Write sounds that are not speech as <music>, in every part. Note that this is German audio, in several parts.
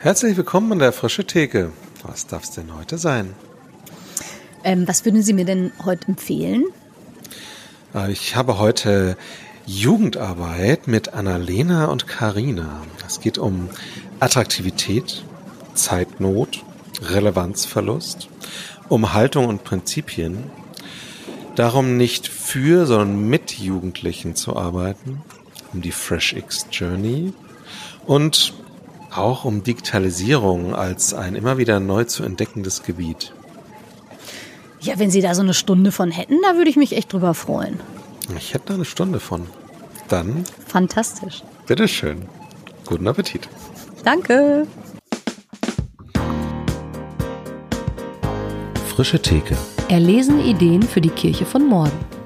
Herzlich willkommen an der Frische Theke. Was darf es denn heute sein? Ähm, was würden Sie mir denn heute empfehlen? Äh, ich habe heute Jugendarbeit mit Annalena und Karina. Es geht um Attraktivität, Zeitnot, Relevanzverlust, um Haltung und Prinzipien. Darum nicht für, sondern mit Jugendlichen zu arbeiten, um die FreshX Journey und auch um Digitalisierung als ein immer wieder neu zu entdeckendes Gebiet. Ja, wenn Sie da so eine Stunde von hätten, da würde ich mich echt drüber freuen. Ich hätte da eine Stunde von. Dann. Fantastisch. Bitteschön. Guten Appetit. Danke. Frische Theke. Erlesen Ideen für die Kirche von morgen.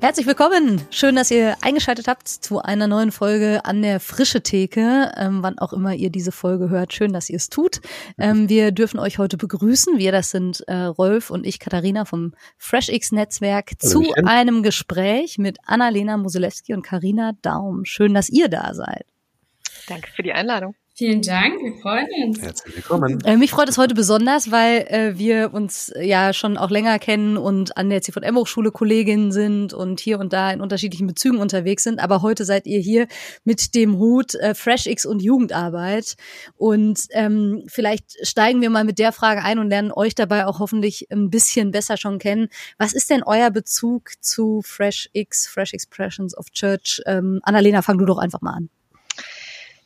Herzlich willkommen. Schön, dass ihr eingeschaltet habt zu einer neuen Folge an der Frische Theke. Ähm, wann auch immer ihr diese Folge hört, schön, dass ihr es tut. Ähm, wir dürfen euch heute begrüßen. Wir, das sind äh, Rolf und ich, Katharina vom FreshX Netzwerk, zu einem Gespräch mit Annalena Moselewski und Karina Daum. Schön, dass ihr da seid. Danke für die Einladung. Vielen Dank, wir freuen uns. Herzlich willkommen. Äh, mich freut es heute besonders, weil äh, wir uns äh, ja schon auch länger kennen und an der CVM Hochschule Kolleginnen sind und hier und da in unterschiedlichen Bezügen unterwegs sind. Aber heute seid ihr hier mit dem Hut äh, FreshX und Jugendarbeit. Und ähm, vielleicht steigen wir mal mit der Frage ein und lernen euch dabei auch hoffentlich ein bisschen besser schon kennen. Was ist denn euer Bezug zu FreshX, Fresh Expressions of Church? Ähm, Annalena, fang du doch einfach mal an.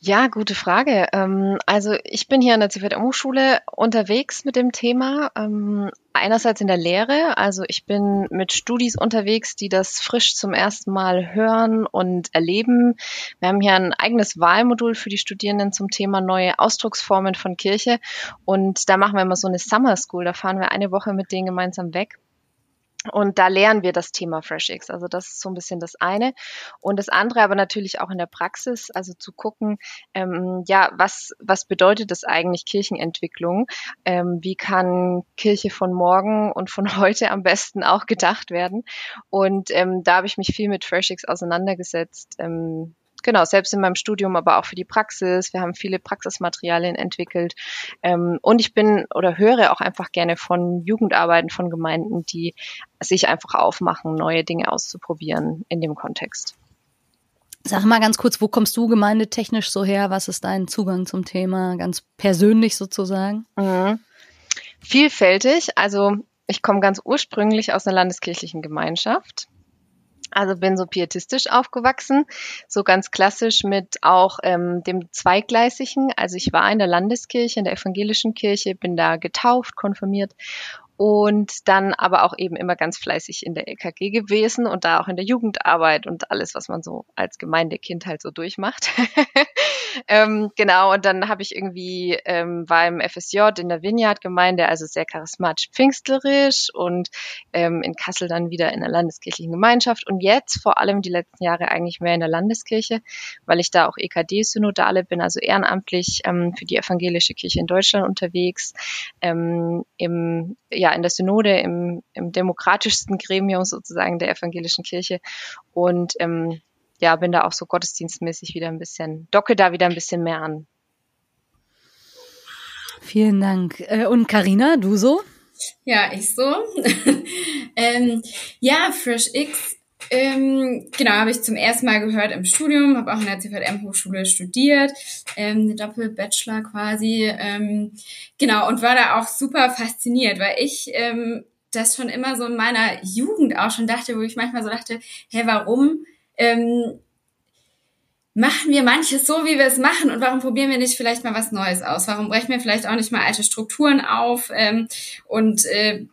Ja, gute Frage. Ähm, also ich bin hier an der CVM Hochschule unterwegs mit dem Thema. Ähm, einerseits in der Lehre, also ich bin mit Studis unterwegs, die das frisch zum ersten Mal hören und erleben. Wir haben hier ein eigenes Wahlmodul für die Studierenden zum Thema neue Ausdrucksformen von Kirche und da machen wir immer so eine Summer School. Da fahren wir eine Woche mit denen gemeinsam weg und da lernen wir das Thema FreshX. Also das ist so ein bisschen das eine. Und das andere aber natürlich auch in der Praxis, also zu gucken, ähm, ja, was, was bedeutet das eigentlich Kirchenentwicklung? Ähm, wie kann Kirche von morgen und von <laughs> heute am besten auch gedacht werden? Und ähm, da habe ich mich viel mit FreshX auseinandergesetzt. Ähm, genau, selbst in meinem Studium, aber auch für die Praxis. Wir haben viele Praxismaterialien entwickelt. Ähm, und ich bin oder höre auch einfach gerne von Jugendarbeiten von Gemeinden, die sich einfach aufmachen, neue Dinge auszuprobieren in dem Kontext. Sag mal ganz kurz, wo kommst du gemeindetechnisch so her? Was ist dein Zugang zum Thema, ganz persönlich sozusagen? Mhm. Vielfältig. Also ich komme ganz ursprünglich aus einer landeskirchlichen Gemeinschaft. Also bin so pietistisch aufgewachsen, so ganz klassisch mit auch ähm, dem Zweigleisigen. Also ich war in der Landeskirche, in der evangelischen Kirche, bin da getauft, konfirmiert und dann aber auch eben immer ganz fleißig in der LKG gewesen und da auch in der Jugendarbeit und alles, was man so als Gemeindekind halt so durchmacht. <laughs> ähm, genau, und dann habe ich irgendwie ähm, war im FSJ in der Vineyard-Gemeinde, also sehr charismatisch pfingstlerisch und ähm, in Kassel dann wieder in der landeskirchlichen Gemeinschaft und jetzt vor allem die letzten Jahre eigentlich mehr in der Landeskirche, weil ich da auch EKD-Synodale bin, also ehrenamtlich ähm, für die evangelische Kirche in Deutschland unterwegs, ähm, im ja in der Synode, im, im demokratischsten Gremium sozusagen der evangelischen Kirche und ähm, ja, bin da auch so gottesdienstmäßig wieder ein bisschen, docke da wieder ein bisschen mehr an. Vielen Dank. Äh, und Karina, du so? Ja, ich so. <laughs> ähm, ja, Fresh X ähm, genau, habe ich zum ersten Mal gehört im Studium, habe auch in der CVM-Hochschule studiert, ähm, Doppel-Bachelor quasi. Ähm, genau, und war da auch super fasziniert, weil ich ähm, das schon immer so in meiner Jugend auch schon dachte, wo ich manchmal so dachte, hä, warum ähm, machen wir manches so, wie wir es machen und warum probieren wir nicht vielleicht mal was Neues aus? Warum brechen wir vielleicht auch nicht mal alte Strukturen auf ähm, und äh,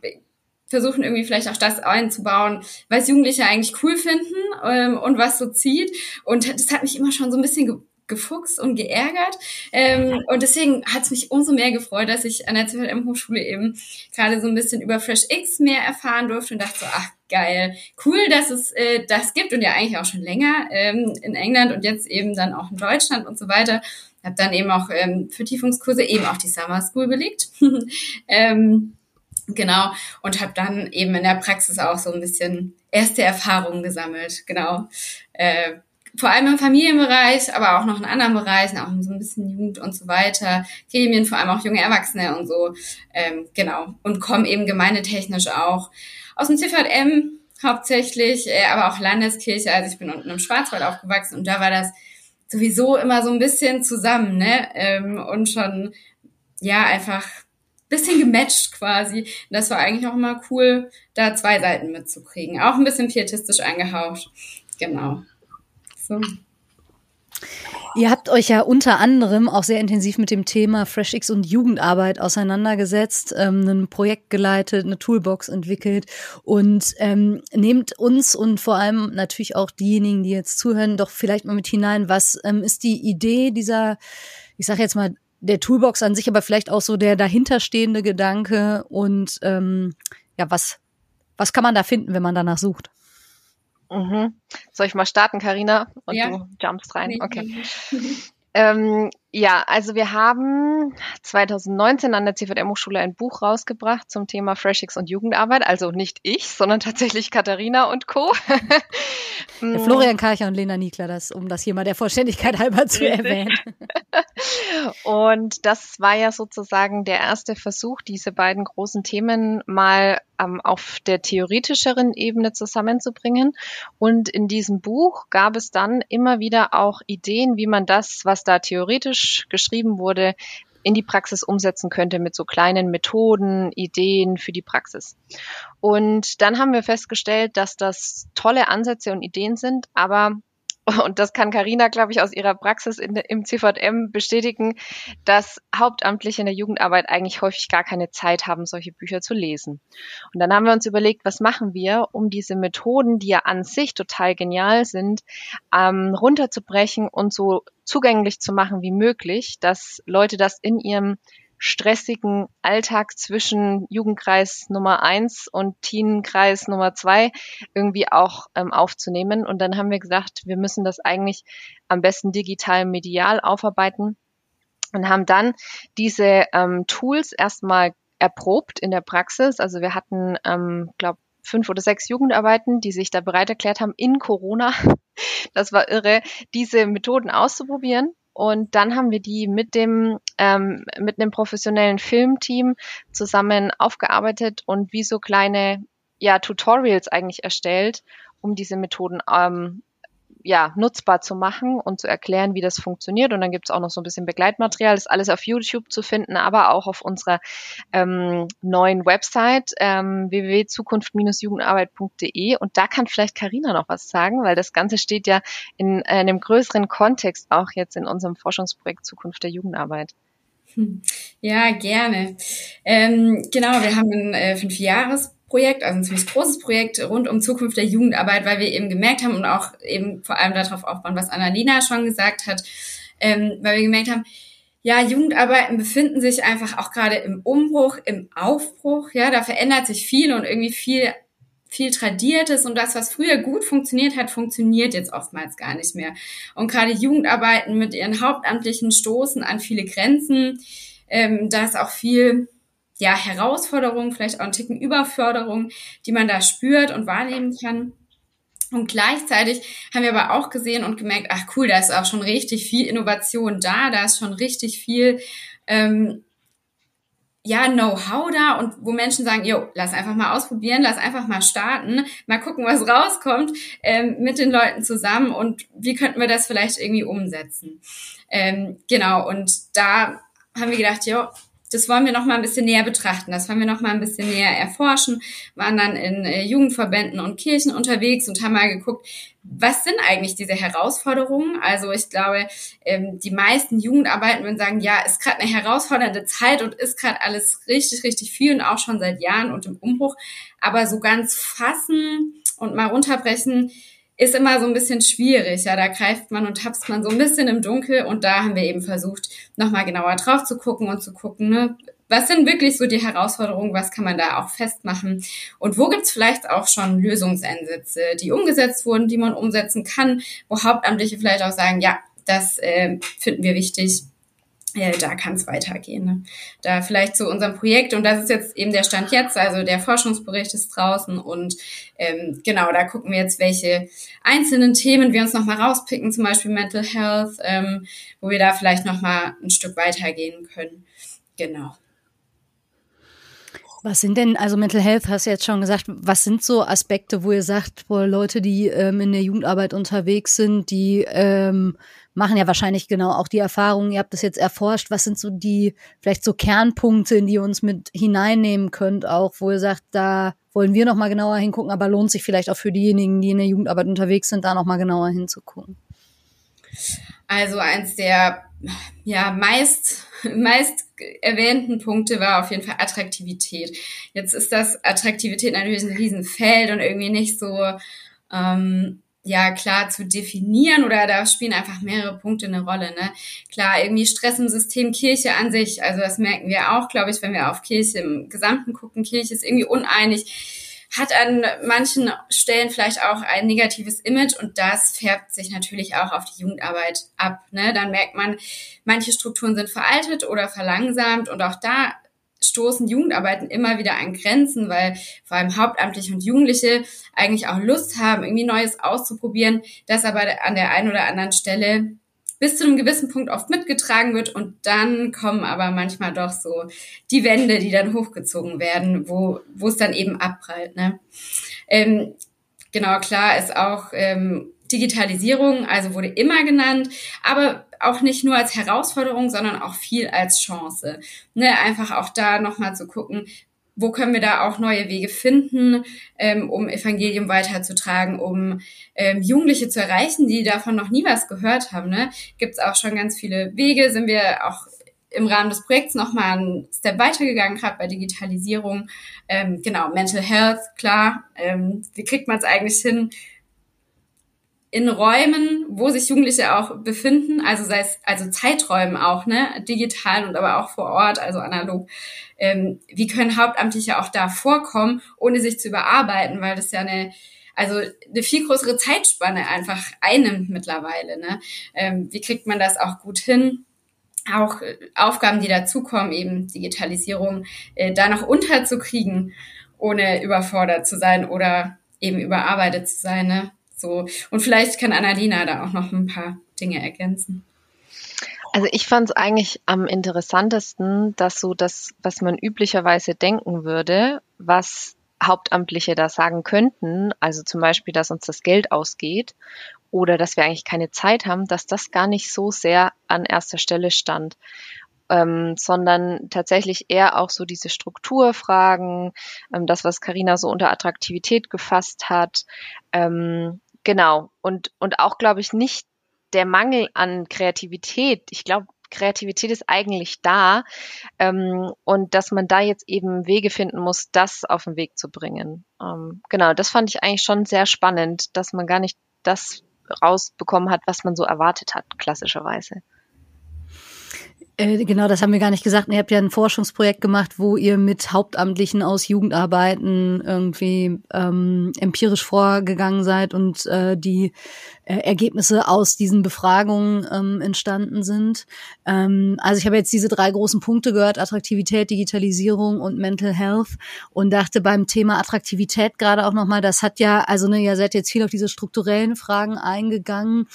versuchen irgendwie vielleicht auch das einzubauen, was Jugendliche eigentlich cool finden ähm, und was so zieht. Und das hat mich immer schon so ein bisschen gefuchst und geärgert. Ähm, und deswegen hat es mich umso mehr gefreut, dass ich an der CVM-Hochschule eben gerade so ein bisschen über Fresh X mehr erfahren durfte und dachte so, ach geil, cool, dass es äh, das gibt und ja eigentlich auch schon länger ähm, in England und jetzt eben dann auch in Deutschland und so weiter. Habe dann eben auch ähm, Vertiefungskurse eben auch die Summer School belegt. <laughs> ähm, Genau. Und habe dann eben in der Praxis auch so ein bisschen erste Erfahrungen gesammelt. Genau. Äh, vor allem im Familienbereich, aber auch noch in anderen Bereichen, auch so ein bisschen Jugend und so weiter, Gremien, vor allem auch junge Erwachsene und so, ähm, genau. Und kommen eben gemeindetechnisch auch aus dem CVM hauptsächlich, äh, aber auch Landeskirche. Also ich bin unten im Schwarzwald aufgewachsen und da war das sowieso immer so ein bisschen zusammen, ne? Ähm, und schon, ja, einfach bisschen gematcht quasi. Das war eigentlich auch immer cool, da zwei Seiten mitzukriegen. Auch ein bisschen pietistisch angehaucht. Genau. So. Ihr habt euch ja unter anderem auch sehr intensiv mit dem Thema FreshX und Jugendarbeit auseinandergesetzt, ähm, ein Projekt geleitet, eine Toolbox entwickelt und ähm, nehmt uns und vor allem natürlich auch diejenigen, die jetzt zuhören, doch vielleicht mal mit hinein. Was ähm, ist die Idee dieser, ich sage jetzt mal, der Toolbox an sich, aber vielleicht auch so der dahinterstehende Gedanke und ähm, ja, was, was kann man da finden, wenn man danach sucht? Mhm. Soll ich mal starten, Karina? Und ja. du jumpst rein. Okay. <laughs> Ähm, ja, also wir haben 2019 an der CVM-Hochschule ein Buch rausgebracht zum Thema FreshX und Jugendarbeit. Also nicht ich, sondern <laughs> tatsächlich Katharina und Co. <laughs> Der Florian Karcher und Lena Nikler, das, um das hier mal der Vollständigkeit halber zu erwähnen. und das war ja sozusagen der erste Versuch, diese beiden großen Themen mal ähm, auf der theoretischeren Ebene zusammenzubringen. Und in diesem Buch gab es dann immer wieder auch Ideen, wie man das, was da theoretisch geschrieben wurde, in die Praxis umsetzen könnte mit so kleinen Methoden, Ideen für die Praxis. Und dann haben wir festgestellt, dass das tolle Ansätze und Ideen sind, aber und das kann Karina, glaube ich, aus ihrer Praxis in, im CVM bestätigen, dass Hauptamtliche in der Jugendarbeit eigentlich häufig gar keine Zeit haben, solche Bücher zu lesen. Und dann haben wir uns überlegt, was machen wir, um diese Methoden, die ja an sich total genial sind, ähm, runterzubrechen und so zugänglich zu machen wie möglich, dass Leute das in ihrem stressigen Alltag zwischen Jugendkreis Nummer eins und Teenkreis Nummer zwei irgendwie auch ähm, aufzunehmen. Und dann haben wir gesagt, wir müssen das eigentlich am besten digital medial aufarbeiten und haben dann diese ähm, Tools erstmal erprobt in der Praxis. Also wir hatten, ähm, glaube fünf oder sechs Jugendarbeiten, die sich da bereit erklärt haben, in Corona, das war irre, diese Methoden auszuprobieren und dann haben wir die mit dem ähm, mit einem professionellen Filmteam zusammen aufgearbeitet und wie so kleine ja Tutorials eigentlich erstellt, um diese Methoden ähm, ja, nutzbar zu machen und zu erklären, wie das funktioniert. Und dann gibt's auch noch so ein bisschen Begleitmaterial. Das ist alles auf YouTube zu finden, aber auch auf unserer ähm, neuen Website ähm, www.zukunft-jugendarbeit.de. Und da kann vielleicht Karina noch was sagen, weil das Ganze steht ja in, äh, einem größeren Kontext auch jetzt in unserem Forschungsprojekt Zukunft der Jugendarbeit. Hm. Ja, gerne. Ähm, genau, wir haben ein äh, Fünfjahres Projekt, also ein ziemlich großes Projekt rund um Zukunft der Jugendarbeit, weil wir eben gemerkt haben und auch eben vor allem darauf aufbauen, was Annalena schon gesagt hat, ähm, weil wir gemerkt haben, ja, Jugendarbeiten befinden sich einfach auch gerade im Umbruch, im Aufbruch, ja, da verändert sich viel und irgendwie viel viel Tradiertes und das, was früher gut funktioniert hat, funktioniert jetzt oftmals gar nicht mehr. Und gerade Jugendarbeiten mit ihren Hauptamtlichen stoßen an viele Grenzen. Ähm, da ist auch viel ja, Herausforderung, vielleicht auch ein Ticken Überförderung, die man da spürt und wahrnehmen kann. Und gleichzeitig haben wir aber auch gesehen und gemerkt, ach cool, da ist auch schon richtig viel Innovation da, da ist schon richtig viel ähm, ja, Know-how da und wo Menschen sagen, jo, lass einfach mal ausprobieren, lass einfach mal starten, mal gucken, was rauskommt ähm, mit den Leuten zusammen und wie könnten wir das vielleicht irgendwie umsetzen. Ähm, genau, und da haben wir gedacht, jo, das wollen wir noch mal ein bisschen näher betrachten, das wollen wir noch mal ein bisschen näher erforschen, waren dann in äh, Jugendverbänden und Kirchen unterwegs und haben mal geguckt, was sind eigentlich diese Herausforderungen? Also ich glaube, ähm, die meisten Jugendarbeiten würden sagen, ja, ist gerade eine herausfordernde Zeit und ist gerade alles richtig, richtig viel und auch schon seit Jahren und im Umbruch. Aber so ganz fassen und mal runterbrechen, ist immer so ein bisschen schwierig. Ja, da greift man und tapst man so ein bisschen im Dunkel und da haben wir eben versucht, nochmal genauer drauf zu gucken und zu gucken, ne, was sind wirklich so die Herausforderungen, was kann man da auch festmachen und wo gibt's vielleicht auch schon Lösungsansätze, die umgesetzt wurden, die man umsetzen kann, wo Hauptamtliche vielleicht auch sagen, ja, das äh, finden wir wichtig. Äh, da kann es weitergehen. Ne? Da vielleicht zu unserem Projekt, und das ist jetzt eben der Stand jetzt, also der Forschungsbericht ist draußen und ähm, genau, da gucken wir jetzt, welche einzelnen Themen wir uns nochmal rauspicken, zum Beispiel Mental Health, ähm, wo wir da vielleicht nochmal ein Stück weitergehen können. Genau. Was sind denn, also Mental Health hast du jetzt schon gesagt, was sind so Aspekte, wo ihr sagt, wo Leute, die ähm, in der Jugendarbeit unterwegs sind, die ähm, machen ja wahrscheinlich genau auch die Erfahrungen, ihr habt das jetzt erforscht, was sind so die, vielleicht so Kernpunkte, in die ihr uns mit hineinnehmen könnt, auch wo ihr sagt, da wollen wir nochmal genauer hingucken, aber lohnt sich vielleicht auch für diejenigen, die in der Jugendarbeit unterwegs sind, da nochmal genauer hinzugucken. Also eins der ja meist <laughs> meist erwähnten Punkte war auf jeden Fall Attraktivität. Jetzt ist das Attraktivität natürlich ein Riesenfeld und irgendwie nicht so ähm, ja klar zu definieren oder da spielen einfach mehrere Punkte eine Rolle. Ne? Klar, irgendwie Stress im System Kirche an sich, also das merken wir auch, glaube ich, wenn wir auf Kirche im Gesamten gucken. Kirche ist irgendwie uneinig hat an manchen Stellen vielleicht auch ein negatives Image und das färbt sich natürlich auch auf die Jugendarbeit ab. Ne? Dann merkt man, manche Strukturen sind veraltet oder verlangsamt und auch da stoßen Jugendarbeiten immer wieder an Grenzen, weil vor allem Hauptamtliche und Jugendliche eigentlich auch Lust haben, irgendwie Neues auszuprobieren, das aber an der einen oder anderen Stelle bis zu einem gewissen Punkt oft mitgetragen wird und dann kommen aber manchmal doch so die Wände, die dann hochgezogen werden, wo, wo es dann eben abprallt. Ne? Ähm, genau, klar ist auch ähm, Digitalisierung, also wurde immer genannt, aber auch nicht nur als Herausforderung, sondern auch viel als Chance. Ne, einfach auch da nochmal zu gucken, wo können wir da auch neue Wege finden, ähm, um Evangelium weiterzutragen, um ähm, Jugendliche zu erreichen, die davon noch nie was gehört haben. Ne? Gibt es auch schon ganz viele Wege, sind wir auch im Rahmen des Projekts nochmal einen Step weitergegangen, gerade bei Digitalisierung. Ähm, genau, Mental Health, klar. Ähm, wie kriegt man es eigentlich hin, in Räumen, wo sich Jugendliche auch befinden, also sei es also Zeiträumen auch, ne, digital und aber auch vor Ort, also analog. Ähm, wie können Hauptamtliche auch da vorkommen, ohne sich zu überarbeiten, weil das ja eine also eine viel größere Zeitspanne einfach einnimmt mittlerweile. Ne? Ähm, wie kriegt man das auch gut hin? Auch äh, Aufgaben, die dazukommen, eben Digitalisierung, äh, da noch unterzukriegen, ohne überfordert zu sein oder eben überarbeitet zu sein. Ne? So. Und vielleicht kann Annalena da auch noch ein paar Dinge ergänzen. Also ich fand es eigentlich am interessantesten, dass so das, was man üblicherweise denken würde, was Hauptamtliche da sagen könnten, also zum Beispiel, dass uns das Geld ausgeht oder dass wir eigentlich keine Zeit haben, dass das gar nicht so sehr an erster Stelle stand, ähm, sondern tatsächlich eher auch so diese Strukturfragen, ähm, das, was Karina so unter Attraktivität gefasst hat, ähm, Genau. Und, und auch, glaube ich, nicht der Mangel an Kreativität. Ich glaube, Kreativität ist eigentlich da ähm, und dass man da jetzt eben Wege finden muss, das auf den Weg zu bringen. Ähm, genau, das fand ich eigentlich schon sehr spannend, dass man gar nicht das rausbekommen hat, was man so erwartet hat, klassischerweise. Äh, genau, das haben wir gar nicht gesagt. Ihr habt ja ein Forschungsprojekt gemacht, wo ihr mit Hauptamtlichen aus Jugendarbeiten irgendwie ähm, empirisch vorgegangen seid und äh, die äh, Ergebnisse aus diesen Befragungen ähm, entstanden sind. Ähm, also ich habe jetzt diese drei großen Punkte gehört, Attraktivität, Digitalisierung und Mental Health und dachte beim Thema Attraktivität gerade auch nochmal, das hat ja, also ne, ihr seid jetzt viel auf diese strukturellen Fragen eingegangen.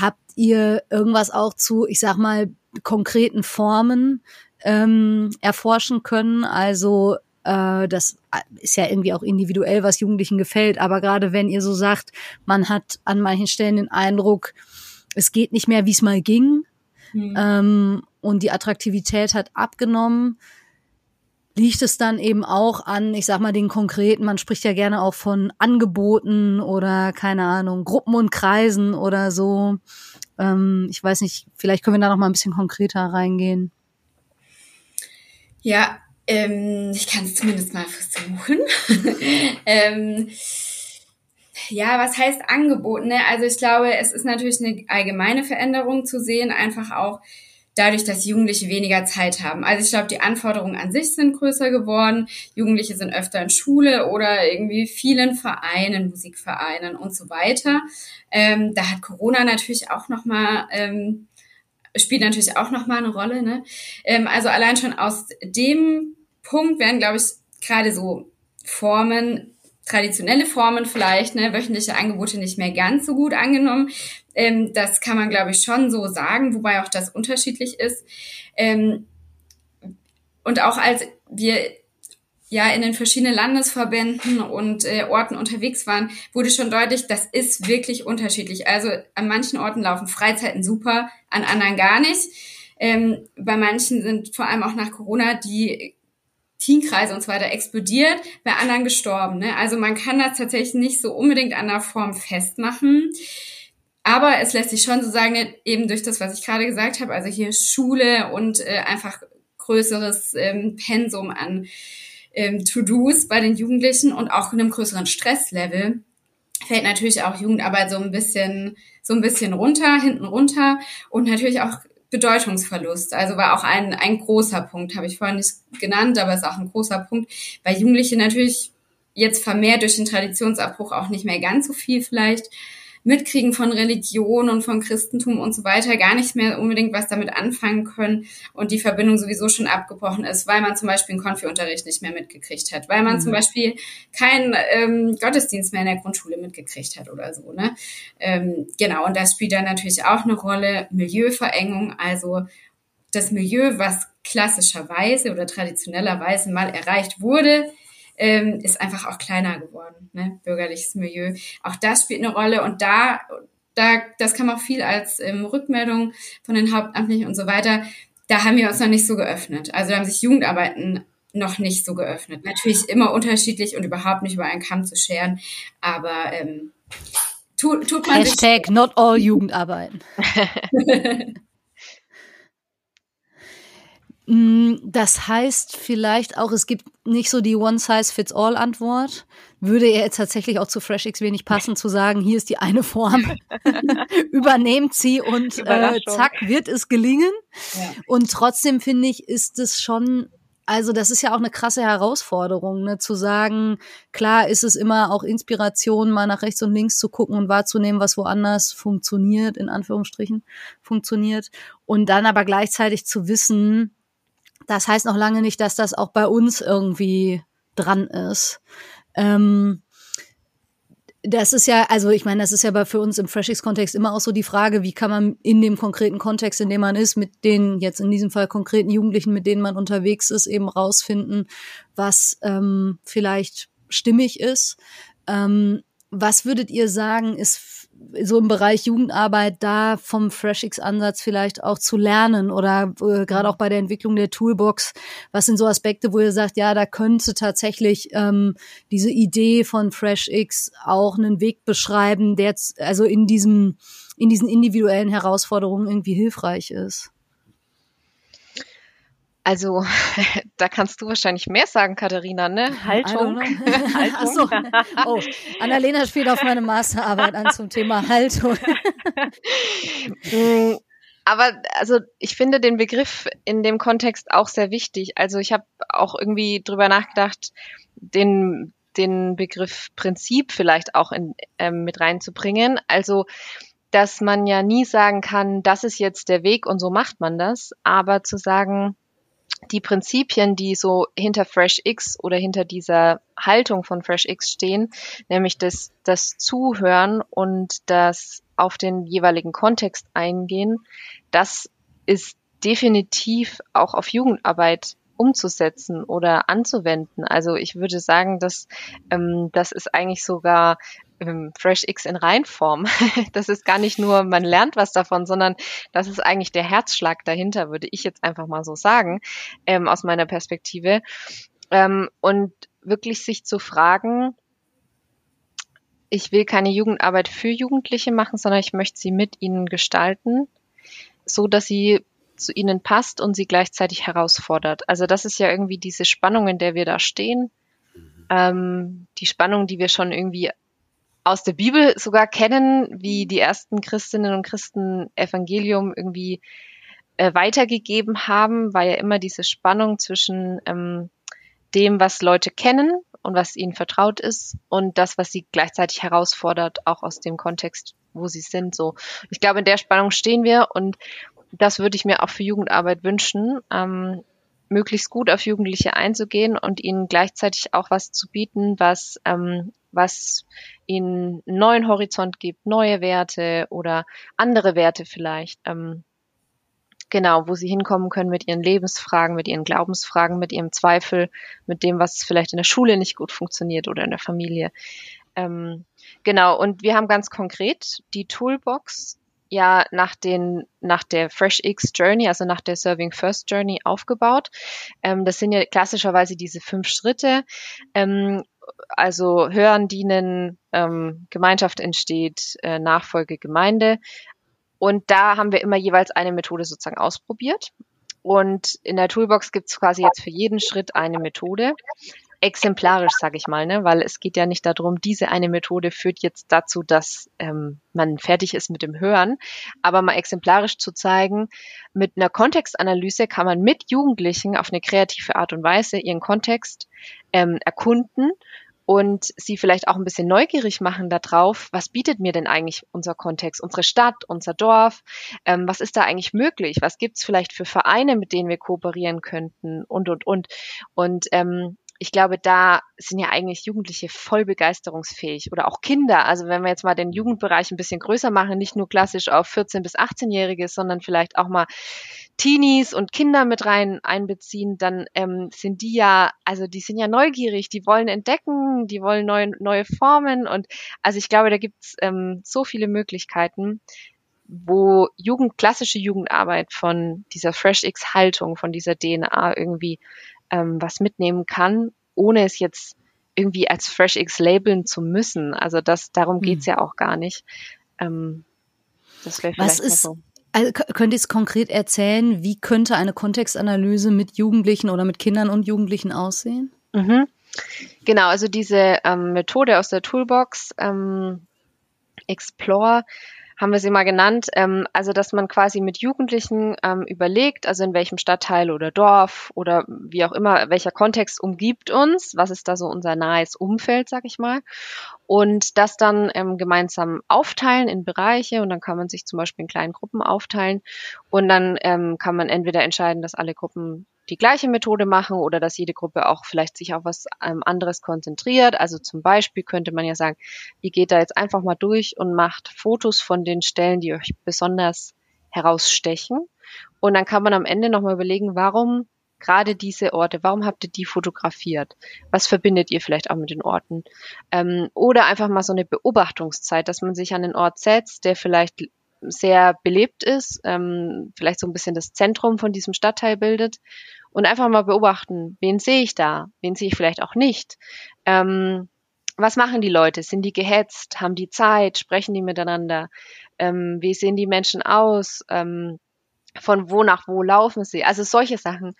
Habt ihr irgendwas auch zu, ich sag mal, konkreten Formen ähm, erforschen können. Also äh, das ist ja irgendwie auch individuell, was Jugendlichen gefällt. Aber gerade wenn ihr so sagt, man hat an manchen Stellen den Eindruck, es geht nicht mehr, wie es mal ging, mhm. ähm, und die Attraktivität hat abgenommen, liegt es dann eben auch an, ich sag mal, den konkreten, man spricht ja gerne auch von Angeboten oder keine Ahnung, Gruppen und Kreisen oder so. Ähm, ich weiß nicht, vielleicht können wir da noch mal ein bisschen konkreter reingehen. Ja, ähm, ich kann es zumindest mal versuchen. <laughs> ähm, ja, was heißt Angebot? Ne? Also ich glaube, es ist natürlich eine allgemeine Veränderung zu sehen, einfach auch dadurch, dass Jugendliche weniger Zeit haben. Also ich glaube, die Anforderungen an sich sind größer geworden. Jugendliche sind öfter in Schule oder irgendwie vielen Vereinen, Musikvereinen und so weiter. Ähm, da hat Corona natürlich auch nochmal ähm, spielt natürlich auch nochmal eine Rolle. Ne? Ähm, also allein schon aus dem Punkt werden, glaube ich, gerade so Formen, traditionelle Formen vielleicht, ne, wöchentliche Angebote nicht mehr ganz so gut angenommen. Ähm, das kann man, glaube ich, schon so sagen, wobei auch das unterschiedlich ist. Ähm, und auch als wir ja in den verschiedenen Landesverbänden und äh, Orten unterwegs waren, wurde schon deutlich, das ist wirklich unterschiedlich. Also an manchen Orten laufen Freizeiten super, an anderen gar nicht. Ähm, bei manchen sind vor allem auch nach Corona die Teenkreise und so weiter explodiert, bei anderen gestorben. Ne? Also man kann das tatsächlich nicht so unbedingt an der Form festmachen. Aber es lässt sich schon so sagen, eben durch das, was ich gerade gesagt habe, also hier Schule und äh, einfach größeres ähm, Pensum an ähm, To-Dos bei den Jugendlichen und auch einem größeren Stresslevel fällt natürlich auch Jugendarbeit so ein bisschen so ein bisschen runter, hinten runter und natürlich auch Bedeutungsverlust. Also war auch ein, ein großer Punkt, habe ich vorhin nicht genannt, aber ist auch ein großer Punkt, weil Jugendliche natürlich jetzt vermehrt durch den Traditionsabbruch auch nicht mehr ganz so viel vielleicht mitkriegen von Religion und von Christentum und so weiter, gar nicht mehr unbedingt was damit anfangen können und die Verbindung sowieso schon abgebrochen ist, weil man zum Beispiel einen Konfi-Unterricht nicht mehr mitgekriegt hat, weil man mhm. zum Beispiel keinen ähm, Gottesdienst mehr in der Grundschule mitgekriegt hat oder so. Ne? Ähm, genau, und das spielt dann natürlich auch eine Rolle, Milieuverengung, also das Milieu, was klassischerweise oder traditionellerweise mal erreicht wurde, ähm, ist einfach auch kleiner geworden, ne? bürgerliches Milieu. Auch das spielt eine Rolle und da, da, das kam auch viel als ähm, Rückmeldung von den Hauptamtlichen und so weiter. Da haben wir uns noch nicht so geöffnet. Also da haben sich Jugendarbeiten noch nicht so geöffnet. Natürlich immer unterschiedlich und überhaupt nicht über einen Kamm zu scheren, aber ähm, tut, tut man Hashtag sich not all Jugendarbeiten. <laughs> Mm, das heißt vielleicht auch, es gibt nicht so die One-Size-Fits-All-Antwort. Würde er jetzt tatsächlich auch zu FreshX wenig passen, zu sagen, hier ist die eine Form, <laughs> übernehmt sie und äh, zack, wird es gelingen. Ja. Und trotzdem finde ich, ist es schon also das ist ja auch eine krasse Herausforderung, ne, zu sagen, klar ist es immer auch Inspiration, mal nach rechts und links zu gucken und wahrzunehmen, was woanders funktioniert, in Anführungsstrichen funktioniert. Und dann aber gleichzeitig zu wissen, das heißt noch lange nicht, dass das auch bei uns irgendwie dran ist. Ähm, das ist ja, also ich meine, das ist ja bei, für uns im FreshX-Kontext immer auch so die Frage, wie kann man in dem konkreten Kontext, in dem man ist, mit den jetzt in diesem Fall konkreten Jugendlichen, mit denen man unterwegs ist, eben rausfinden, was ähm, vielleicht stimmig ist. Ähm, was würdet ihr sagen, ist so im Bereich Jugendarbeit da vom FreshX-Ansatz vielleicht auch zu lernen oder äh, gerade auch bei der Entwicklung der Toolbox, was sind so Aspekte, wo ihr sagt, ja, da könnte tatsächlich ähm, diese Idee von FreshX auch einen Weg beschreiben, der also in diesem in diesen individuellen Herausforderungen irgendwie hilfreich ist? Also, <laughs> da kannst du wahrscheinlich mehr sagen, Katharina, ne? Haltung. Haltung. <laughs> <laughs> So. Oh, Annalena spielt auf meine Masterarbeit an zum Thema Haltung. Mm, aber also ich finde den Begriff in dem Kontext auch sehr wichtig. Also ich habe auch irgendwie drüber nachgedacht, den, den Begriff Prinzip vielleicht auch in, ähm, mit reinzubringen. Also dass man ja nie sagen kann, das ist jetzt der Weg und so macht man das, aber zu sagen, die Prinzipien, die so hinter FreshX oder hinter dieser Haltung von FreshX stehen, nämlich das, das Zuhören und das auf den jeweiligen Kontext eingehen, das ist definitiv auch auf Jugendarbeit umzusetzen oder anzuwenden. Also ich würde sagen, dass ähm, das ist eigentlich sogar ähm, FreshX in Reinform. <laughs> das ist gar nicht nur, man lernt was davon, sondern das ist eigentlich der Herzschlag dahinter, würde ich jetzt einfach mal so sagen, ähm, aus meiner Perspektive. Ähm, und wirklich sich zu fragen, ich will keine Jugendarbeit für Jugendliche machen, sondern ich möchte sie mit ihnen gestalten, so dass sie zu ihnen passt und sie gleichzeitig herausfordert. Also das ist ja irgendwie diese Spannung, in der wir da stehen. Ähm, die Spannung, die wir schon irgendwie aus der Bibel sogar kennen, wie die ersten Christinnen und Christen Evangelium irgendwie äh, weitergegeben haben, war ja immer diese Spannung zwischen ähm, dem, was Leute kennen und was ihnen vertraut ist und das, was sie gleichzeitig herausfordert, auch aus dem Kontext, wo sie sind. So, ich glaube, in der Spannung stehen wir und das würde ich mir auch für Jugendarbeit wünschen, ähm, möglichst gut auf Jugendliche einzugehen und ihnen gleichzeitig auch was zu bieten, was, ähm, was ihnen einen neuen Horizont gibt, neue Werte oder andere Werte vielleicht. Ähm, genau, wo sie hinkommen können mit ihren Lebensfragen, mit ihren Glaubensfragen, mit ihrem Zweifel, mit dem, was vielleicht in der Schule nicht gut funktioniert oder in der Familie. Ähm, genau, und wir haben ganz konkret die Toolbox ja nach den nach der Fresh X Journey, also nach der Serving First Journey aufgebaut. Ähm, das sind ja klassischerweise diese fünf Schritte. Ähm, also Hören, Dienen, ähm, Gemeinschaft entsteht, äh, Nachfolge, Gemeinde. Und da haben wir immer jeweils eine Methode sozusagen ausprobiert. Und in der Toolbox gibt es quasi jetzt für jeden Schritt eine Methode exemplarisch, sage ich mal, ne? weil es geht ja nicht darum, diese eine Methode führt jetzt dazu, dass ähm, man fertig ist mit dem Hören, aber mal exemplarisch zu zeigen, mit einer Kontextanalyse kann man mit Jugendlichen auf eine kreative Art und Weise ihren Kontext ähm, erkunden und sie vielleicht auch ein bisschen neugierig machen darauf, was bietet mir denn eigentlich unser Kontext, unsere Stadt, unser Dorf, ähm, was ist da eigentlich möglich, was gibt's vielleicht für Vereine, mit denen wir kooperieren könnten und, und, und. Und ähm, ich glaube, da sind ja eigentlich Jugendliche voll begeisterungsfähig oder auch Kinder. Also wenn wir jetzt mal den Jugendbereich ein bisschen größer machen, nicht nur klassisch auf 14 bis 18-Jährige, sondern vielleicht auch mal Teenies und Kinder mit rein einbeziehen, dann ähm, sind die ja, also die sind ja neugierig, die wollen entdecken, die wollen neue, neue Formen und also ich glaube, da gibt's ähm, so viele Möglichkeiten wo Jugend, klassische Jugendarbeit von dieser Fresh X Haltung, von dieser DNA irgendwie ähm, was mitnehmen kann, ohne es jetzt irgendwie als FreshX labeln zu müssen. Also das, darum geht's hm. ja auch gar nicht. Ähm, das wäre vielleicht was ist, so. Also könnt ihr es konkret erzählen, wie könnte eine Kontextanalyse mit Jugendlichen oder mit Kindern und Jugendlichen aussehen? Mhm. Genau, also diese ähm, Methode aus der Toolbox ähm, Explore haben wir sie mal genannt. Ähm, also, dass man quasi mit Jugendlichen ähm, überlegt, also in welchem Stadtteil oder Dorf oder wie auch immer, welcher Kontext umgibt uns, was ist da so unser nahes Umfeld, sag ich mal. Und das dann ähm, gemeinsam aufteilen in Bereiche und dann kann man sich zum Beispiel in kleinen Gruppen aufteilen und dann ähm, kann man entweder entscheiden, dass alle Gruppen die gleiche Methode machen oder dass jede Gruppe auch vielleicht sich auf was ähm, anderes konzentriert. Also zum Beispiel könnte man ja sagen, ihr geht da jetzt einfach mal durch und macht Fotos von den Stellen, die euch besonders herausstechen. Und dann kann man am Ende nochmal überlegen, warum gerade diese Orte, warum habt ihr die fotografiert? Was verbindet ihr vielleicht auch mit den Orten? Ähm, oder einfach mal so eine Beobachtungszeit, dass man sich an den Ort setzt, der vielleicht sehr belebt ist, ähm, vielleicht so ein bisschen das Zentrum von diesem Stadtteil bildet und einfach mal beobachten, wen sehe ich da, wen sehe ich vielleicht auch nicht. Ähm, was machen die Leute? Sind die gehetzt? Haben die Zeit? Sprechen die miteinander? Ähm, wie sehen die Menschen aus? Ähm, von wo nach wo laufen sie? Also solche Sachen.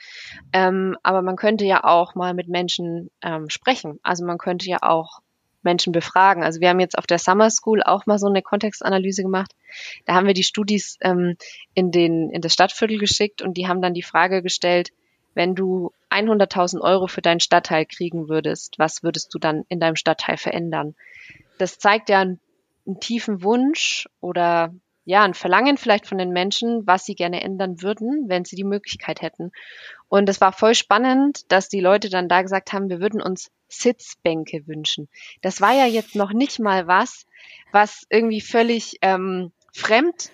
Ähm, aber man könnte ja auch mal mit Menschen ähm, sprechen. Also man könnte ja auch Menschen befragen. Also wir haben jetzt auf der Summer School auch mal so eine Kontextanalyse gemacht. Da haben wir die Studis ähm, in den in das Stadtviertel geschickt und die haben dann die Frage gestellt: wenn du 100.000 Euro für deinen Stadtteil kriegen würdest, was würdest du dann in deinem Stadtteil verändern? Das zeigt ja einen, einen tiefen Wunsch oder ja, ein Verlangen vielleicht von den Menschen, was sie gerne ändern würden, wenn sie die Möglichkeit hätten. Und es war voll spannend, dass die Leute dann da gesagt haben, wir würden uns Sitzbänke wünschen. Das war ja jetzt noch nicht mal was, was irgendwie völlig ähm, fremd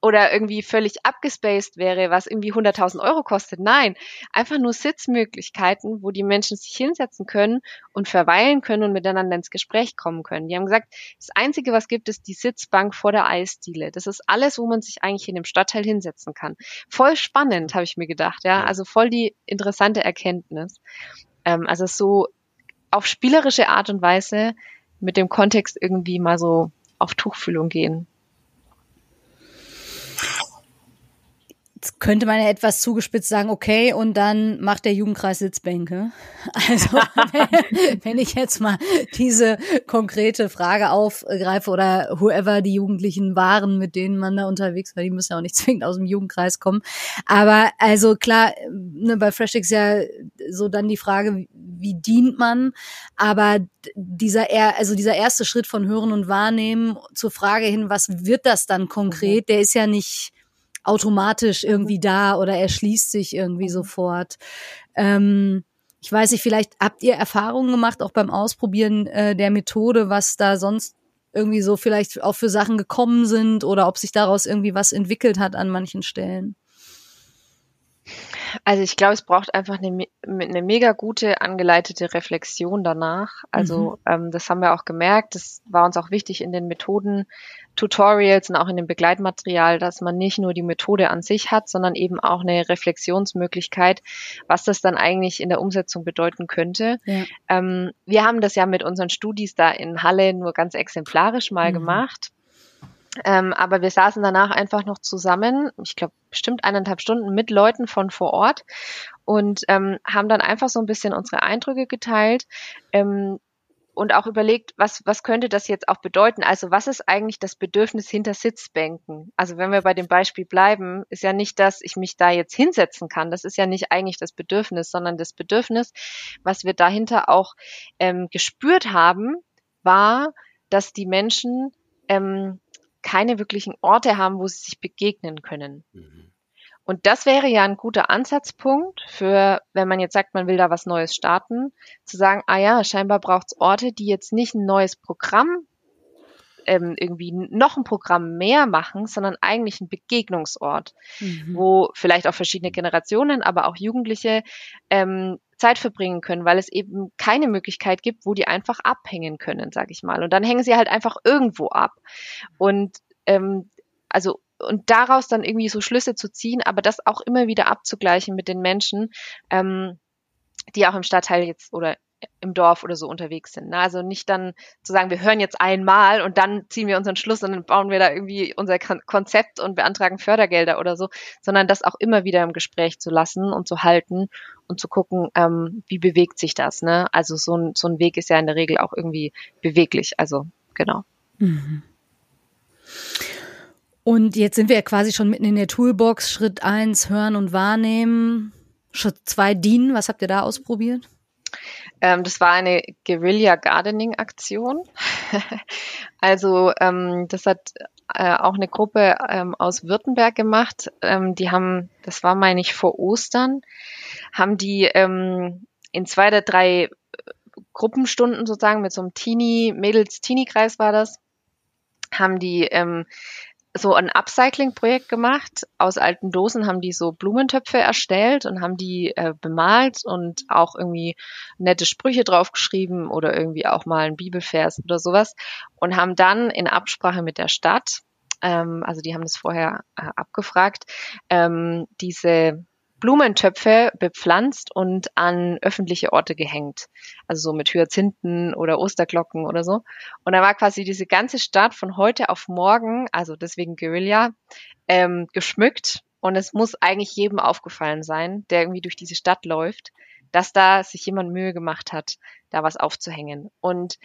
oder irgendwie völlig abgespaced wäre, was irgendwie 100.000 Euro kostet. Nein, einfach nur Sitzmöglichkeiten, wo die Menschen sich hinsetzen können und verweilen können und miteinander ins Gespräch kommen können. Die haben gesagt, das Einzige, was gibt, ist die Sitzbank vor der Eisdiele. Das ist alles, wo man sich eigentlich in dem Stadtteil hinsetzen kann. Voll spannend, habe ich mir gedacht. Ja, also voll die interessante Erkenntnis. Ähm, also so auf spielerische Art und Weise mit dem Kontext irgendwie mal so auf Tuchfühlung gehen. Jetzt könnte man ja etwas zugespitzt sagen, okay, und dann macht der Jugendkreis Sitzbänke. <laughs> Also wenn ich jetzt mal diese konkrete Frage aufgreife oder whoever die Jugendlichen waren, mit denen man da unterwegs war, die müssen ja auch nicht <laughs> zwingend aus dem Jugendkreis kommen. Aber also klar, ne, bei FreshX ja so dann die Frage, wie dient man? Aber dieser also dieser erste Schritt von Hören und Wahrnehmen zur Frage hin, was wird das dann konkret, der ist ja nicht automatisch irgendwie da oder erschließt sich irgendwie sofort. Ähm, ich weiß nicht, vielleicht habt ihr Erfahrungen gemacht, auch beim Ausprobieren äh, der Methode, was da sonst irgendwie so vielleicht auch für Sachen gekommen sind oder ob sich daraus irgendwie was entwickelt hat an manchen Stellen? Also ich glaube, es braucht einfach eine, eine mega gute angeleitete Reflexion danach. Also mhm. ähm, das haben wir auch gemerkt. Das war uns auch wichtig in den Methoden, Tutorials und auch in dem Begleitmaterial, dass man nicht nur die Methode an sich hat, sondern eben auch eine Reflexionsmöglichkeit, was das dann eigentlich in der Umsetzung bedeuten könnte. Ja. Ähm, wir haben das ja mit unseren Studis da in Halle nur ganz exemplarisch mal mhm. gemacht. Ähm, aber wir saßen danach einfach noch zusammen, ich glaube bestimmt eineinhalb Stunden mit Leuten von vor Ort und ähm, haben dann einfach so ein bisschen unsere Eindrücke geteilt ähm, und auch überlegt, was, was könnte das jetzt auch bedeuten? Also was ist eigentlich das Bedürfnis hinter Sitzbänken? Also wenn wir bei dem Beispiel bleiben, ist ja nicht, dass ich mich da jetzt hinsetzen kann. Das ist ja nicht eigentlich das Bedürfnis, sondern das Bedürfnis, was wir dahinter auch ähm, gespürt haben, war, dass die Menschen ähm, keine wirklichen Orte haben, wo sie sich begegnen können. Mhm. Und das wäre ja ein guter Ansatzpunkt für, wenn man jetzt sagt, man will da was Neues starten, zu sagen, ah ja, scheinbar braucht es Orte, die jetzt nicht ein neues Programm ähm, irgendwie noch ein Programm mehr machen, sondern eigentlich ein Begegnungsort, mhm. wo vielleicht auch verschiedene Generationen, aber auch Jugendliche ähm, Zeit verbringen können, weil es eben keine Möglichkeit gibt, wo die einfach abhängen können, sage ich mal. Und dann hängen sie halt einfach irgendwo ab. Und ähm, also und daraus dann irgendwie so Schlüsse zu ziehen, aber das auch immer wieder abzugleichen mit den Menschen, ähm, die auch im Stadtteil jetzt oder im Dorf oder so unterwegs sind. Ne? Also nicht dann zu sagen, wir hören jetzt einmal und dann ziehen wir unseren Schluss und dann bauen wir da irgendwie unser Konzept und beantragen Fördergelder oder so, sondern das auch immer wieder im Gespräch zu lassen und zu halten und zu gucken, ähm, wie bewegt sich das. Ne? Also so ein, so ein Weg ist ja in der Regel auch irgendwie beweglich. Also genau. Mhm. Und jetzt sind wir ja quasi schon mitten in der Toolbox. Schritt eins hören und wahrnehmen. Schritt zwei dienen. Was habt ihr da ausprobiert? Ähm, das war eine Guerilla Gardening Aktion. <laughs> also ähm, das hat äh, auch eine Gruppe ähm, aus Württemberg gemacht. Ähm, die haben, das war meine ich vor Ostern, haben die ähm, in zwei oder drei Gruppenstunden sozusagen mit so einem Teenie, Mädels-Teenie-Kreis war das, haben die ähm, so ein Upcycling-Projekt gemacht. Aus alten Dosen haben die so Blumentöpfe erstellt und haben die äh, bemalt und auch irgendwie nette Sprüche draufgeschrieben oder irgendwie auch mal ein Bibelvers oder sowas und haben dann in Absprache mit der Stadt, ähm, also die haben das vorher äh, abgefragt, ähm, diese Blumentöpfe bepflanzt und an öffentliche Orte gehängt. Also so mit Hyazinthen oder Osterglocken oder so. Und da war quasi diese ganze Stadt von heute auf morgen, also deswegen Guerilla, ähm, geschmückt. Und es muss eigentlich jedem aufgefallen sein, der irgendwie durch diese Stadt läuft, dass da sich jemand Mühe gemacht hat, da was aufzuhängen. Und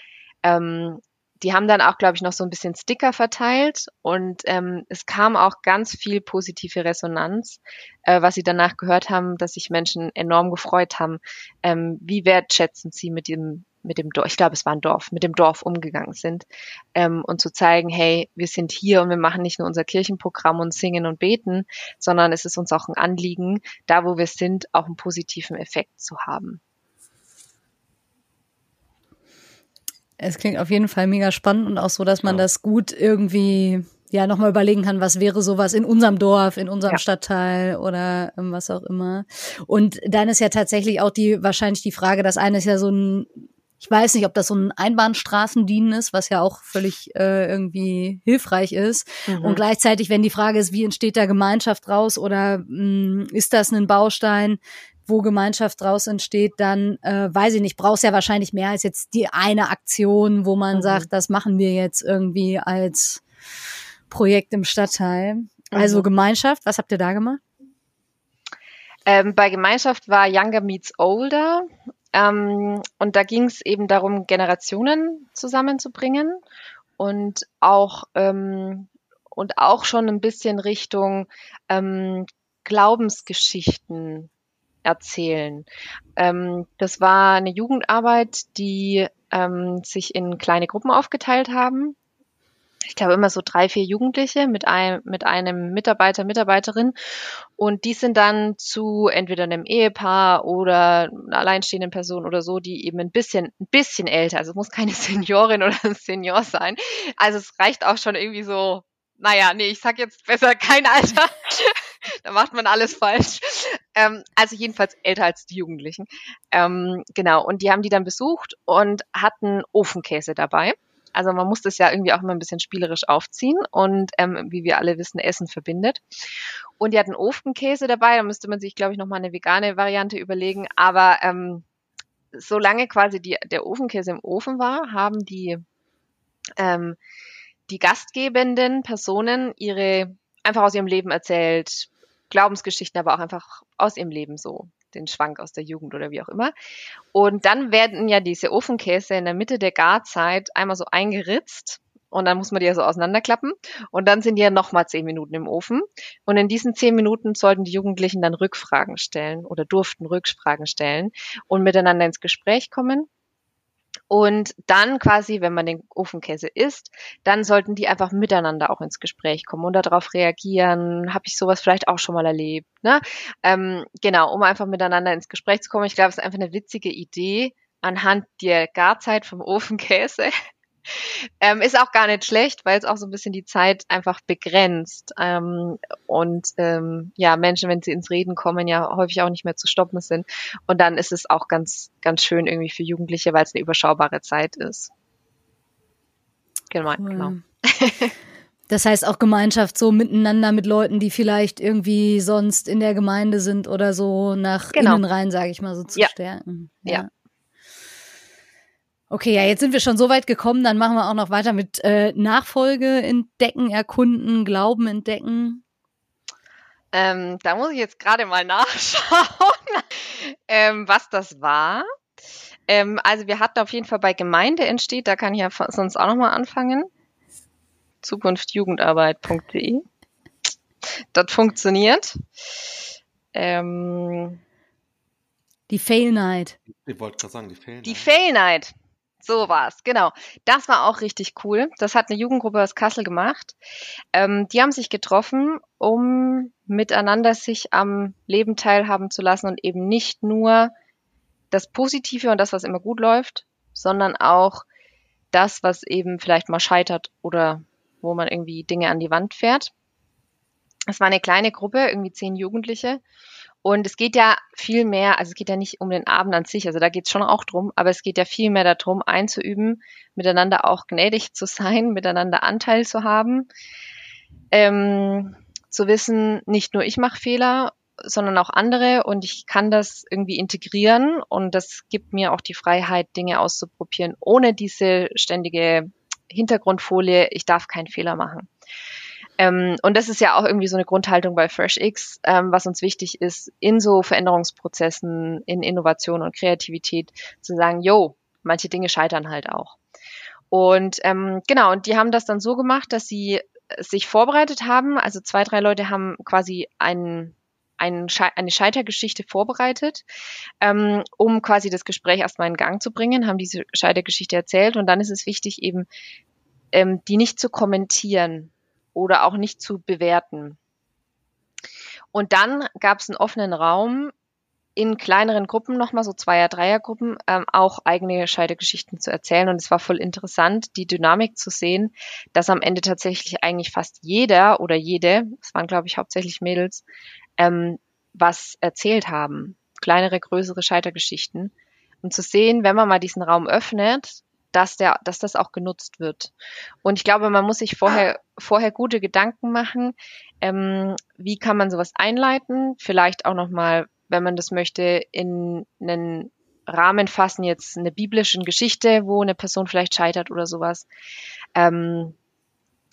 ähm, die haben dann auch, glaube ich, noch so ein bisschen Sticker verteilt und ähm, es kam auch ganz viel positive Resonanz, äh, was sie danach gehört haben, dass sich Menschen enorm gefreut haben, ähm, wie wertschätzend sie mit dem mit dem Dorf, ich glaube, es war ein Dorf, mit dem Dorf umgegangen sind ähm, und zu zeigen, hey, wir sind hier und wir machen nicht nur unser Kirchenprogramm und singen und beten, sondern es ist uns auch ein Anliegen, da wo wir sind, auch einen positiven Effekt zu haben. Es klingt auf jeden Fall mega spannend und auch so, dass man ja. das gut irgendwie ja nochmal überlegen kann, was wäre sowas in unserem Dorf, in unserem ja. Stadtteil oder ähm, was auch immer. Und dann ist ja tatsächlich auch die wahrscheinlich die Frage, das eine ist ja so ein ich weiß nicht, ob das so ein Einbahnstraßendienen ist, was ja auch völlig äh, irgendwie hilfreich ist. Mhm. Und gleichzeitig, wenn die Frage ist, wie entsteht da Gemeinschaft raus oder mh, hm, ist das ein Baustein, wo Gemeinschaft draus entsteht, dann äh, weiß ich nicht, brauchst ja wahrscheinlich mehr als jetzt die eine Aktion, wo man mhm. sagt, das machen wir jetzt irgendwie als Projekt im Stadtteil. Also mhm. Gemeinschaft, was habt ihr da gemacht? Ähm, bei Gemeinschaft war Younger Meets Older. Ähm, und da ging es eben darum, Generationen zusammenzubringen und auch ähm, und auch schon ein bisschen Richtung ähm, Glaubensgeschichten erzählen. Ähm, das war eine Jugendarbeit, die ähm, sich in kleine Gruppen aufgeteilt haben. ich glaube immer so drei, vier Jugendliche mit einem, mit einem Mitarbeiter, Mitarbeiterin. Und die sind dann zu entweder einem Ehepaar oder einer alleinstehenden Person oder so, die eben ein bisschen, ein bisschen älter, also es muss keine <laughs> Seniorin oder ein Senior sein. Also es reicht auch schon irgendwie so, naja, nee, ich sag jetzt besser kein Alter. <laughs> da macht man alles falsch. Ähm, also jedenfalls älter als die Jugendlichen. Ähm, genau, und die haben die dann besucht und hatten Ofenkäse dabei. Also man muss das ja irgendwie auch immer ein bisschen spielerisch aufziehen und ähm, wie wir alle wissen, Essen verbindet. Und die hatten Ofenkäse dabei, da müsste man sich, glaube ich, nochmal eine vegane Variante überlegen. Aber ähm, solange quasi die, der Ofenkäse im Ofen war, haben die, ähm, die gastgebenden Personen ihre einfach aus ihrem Leben erzählt, Glaubensgeschichten, aber auch einfach aus ihrem Leben so den Schwank aus der Jugend oder wie auch immer. Und dann werden ja diese Ofenkäse in der Mitte der Garzeit einmal so eingeritzt und dann muss man die ja so auseinanderklappen. Und dann sind die ja nochmal zehn Minuten im Ofen. Und in diesen zehn Minuten sollten die Jugendlichen dann Rückfragen stellen oder durften Rückfragen stellen und miteinander ins Gespräch kommen und dann quasi, wenn man den Ofenkäse isst, dann sollten die einfach miteinander auch ins Gespräch kommen und darauf reagieren. Habe ich sowas vielleicht auch schon mal erlebt? Ne? Ähm, genau, um einfach miteinander ins Gespräch zu kommen. Ich glaube, es ist einfach eine witzige Idee anhand der Garzeit vom Ofenkäse <laughs> ähm, ist auch gar nicht schlecht, weil es auch so ein bisschen die Zeit einfach begrenzt. Ähm, und ähm, ja, Menschen, wenn sie ins Reden kommen, ja häufig auch nicht mehr zu stoppen sind. Und dann ist es auch ganz, ganz schön irgendwie für Jugendliche, weil es eine überschaubare Zeit ist. Genau, cool. genau. <laughs> Das heißt auch Gemeinschaft so miteinander mit Leuten, die vielleicht irgendwie sonst in der Gemeinde sind oder so nach genau. innen rein, sage ich mal so zu ja. stärken. Ja. ja. Okay, ja, jetzt sind wir schon so weit gekommen, dann machen wir auch noch weiter mit äh, Nachfolge entdecken, erkunden, Glauben entdecken. Ähm, da muss ich jetzt gerade mal <laughs> nachschauen, ähm, was das war. Ähm, also wir hatten auf jeden Fall bei Gemeinde entsteht, da kann ich ja sonst auch nochmal anfangen. Zukunftjugendarbeit.de. Das funktioniert. Ähm, die Fail Night. Ich wollte gerade sagen, die Fail Night. Die Fail Night. So war's, genau. Das war auch richtig cool. Das hat eine Jugendgruppe aus Kassel gemacht. Ähm, die haben sich getroffen, um miteinander sich am Leben teilhaben zu lassen und eben nicht nur das Positive und das, was immer gut läuft, sondern auch das, was eben vielleicht mal scheitert oder wo man irgendwie Dinge an die Wand fährt. Es war eine kleine Gruppe, irgendwie zehn Jugendliche. Und es geht ja viel mehr, also es geht ja nicht um den Abend an sich, also da geht es schon auch drum, aber es geht ja viel mehr darum, einzuüben, miteinander auch gnädig zu sein, <laughs> miteinander Anteil zu haben, ähm, zu wissen, nicht nur ich mache Fehler, sondern auch andere und ich kann das irgendwie integrieren und das gibt mir auch die Freiheit, Dinge auszuprobieren, ohne diese ständige Hintergrundfolie, ich darf keinen Fehler machen. Ähm, und das ist ja auch irgendwie so eine Grundhaltung bei FreshX, ähm, was uns wichtig ist, in so Veränderungsprozessen, in Innovation und Kreativität zu sagen, yo, manche Dinge scheitern halt auch. Und ähm, genau, und die haben das dann so gemacht, dass sie sich vorbereitet haben. Also zwei, drei Leute haben quasi einen ein Sche eine Scheitergeschichte vorbereitet, ähm, um quasi das Gespräch erstmal in Gang zu bringen, haben diese Scheitergeschichte erzählt und dann ist es wichtig, eben ähm, die nicht zu kommentieren, oder auch nicht zu bewerten. Und dann gab es einen offenen Raum, in kleineren Gruppen nochmal, so Zweier-, Dreiergruppen, ähm, auch eigene Scheidegeschichten zu erzählen. Und es war voll interessant, die Dynamik zu sehen, dass am Ende tatsächlich eigentlich fast jeder oder jede, es waren glaube ich hauptsächlich Mädels, ähm, was erzählt haben. Kleinere, größere Scheitergeschichten. Und zu sehen, wenn man mal diesen Raum öffnet, dass der, dass das auch genutzt wird. Und ich glaube, man muss sich vorher, vorher gute Gedanken machen, ähm, wie kann man sowas einleiten, vielleicht auch nochmal, wenn man das möchte, in einen Rahmen fassen, jetzt eine biblische Geschichte, wo eine Person vielleicht scheitert oder sowas. Ähm,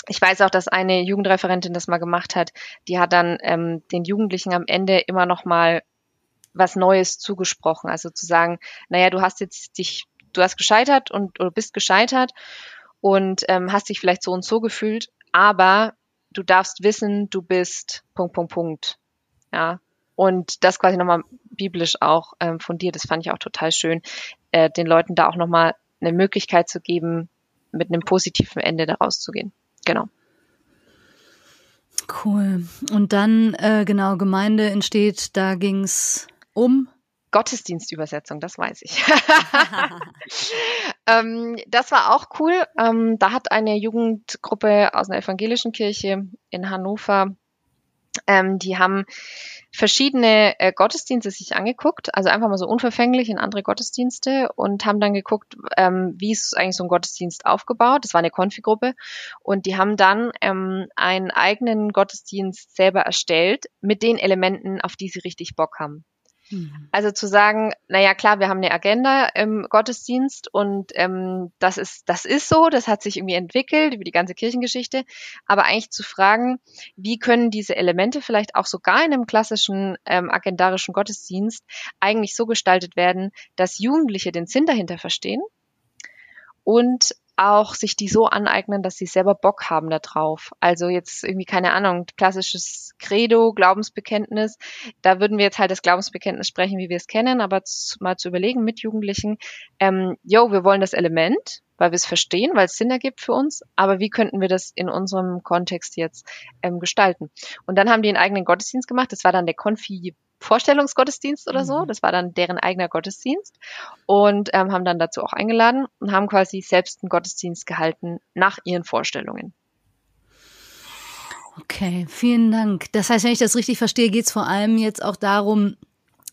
ich weiß auch, dass eine Jugendreferentin das mal gemacht hat. Die hat dann ähm, den Jugendlichen am Ende immer noch mal was Neues zugesprochen. Also zu sagen, naja, du hast jetzt dich du hast gescheitert und oder bist gescheitert und ähm, hast dich vielleicht so und so gefühlt, aber du darfst wissen, du bist Punkt, Punkt, Punkt. Ja. Und das quasi nochmal biblisch auch ähm, von dir, das fand ich auch total schön, äh, den Leuten da auch nochmal eine Möglichkeit zu geben, mit einem positiven Ende da rauszugehen. genau. Cool. Und dann, äh, genau, Gemeinde entsteht, da ging's um Gottesdienstübersetzung, das weiß ich. <laughs> ähm, das war auch cool. Ähm, da hat eine Jugendgruppe aus einer evangelischen Kirche in Hannover, ähm, die haben verschiedene äh, Gottesdienste sich angeguckt, also einfach mal so unverfänglich in andere Gottesdienste und haben dann geguckt, ähm, wie ist eigentlich so ein Gottesdienst aufgebaut. Das war eine Konfigruppe und die haben dann ähm, einen eigenen Gottesdienst selber erstellt mit den Elementen, auf die sie richtig Bock haben. Mhm. Also zu sagen, naja klar, wir haben eine Agenda im Gottesdienst und ähm, das ist das ist so, das hat sich irgendwie entwickelt über die ganze Kirchengeschichte, aber eigentlich zu fragen, wie können diese Elemente vielleicht auch sogar in einem klassischen ähm, agendarischen Gottesdienst eigentlich so gestaltet werden, dass Jugendliche den Sinn dahinter verstehen und auch sich die so aneignen, dass sie selber Bock haben da drauf. Also jetzt irgendwie, keine Ahnung, klassisches Credo, Glaubensbekenntnis. Da würden wir jetzt halt das Glaubensbekenntnis sprechen, wie wir es kennen, aber zu, mal zu überlegen mit Jugendlichen, ähm, yo, wir wollen das Element, weil wir es verstehen, weil es Sinn ergibt für uns, aber wie könnten wir das in unserem Kontext jetzt ähm, gestalten? Und dann haben die einen eigenen Gottesdienst gemacht, das war dann der Konfi Vorstellungsgottesdienst oder so. Mhm. Das war dann deren eigener Gottesdienst und ähm, haben dann dazu auch eingeladen und haben quasi selbst einen Gottesdienst gehalten nach ihren Vorstellungen. Okay, vielen Dank. Das heißt, wenn ich das richtig verstehe, geht es vor allem jetzt auch darum,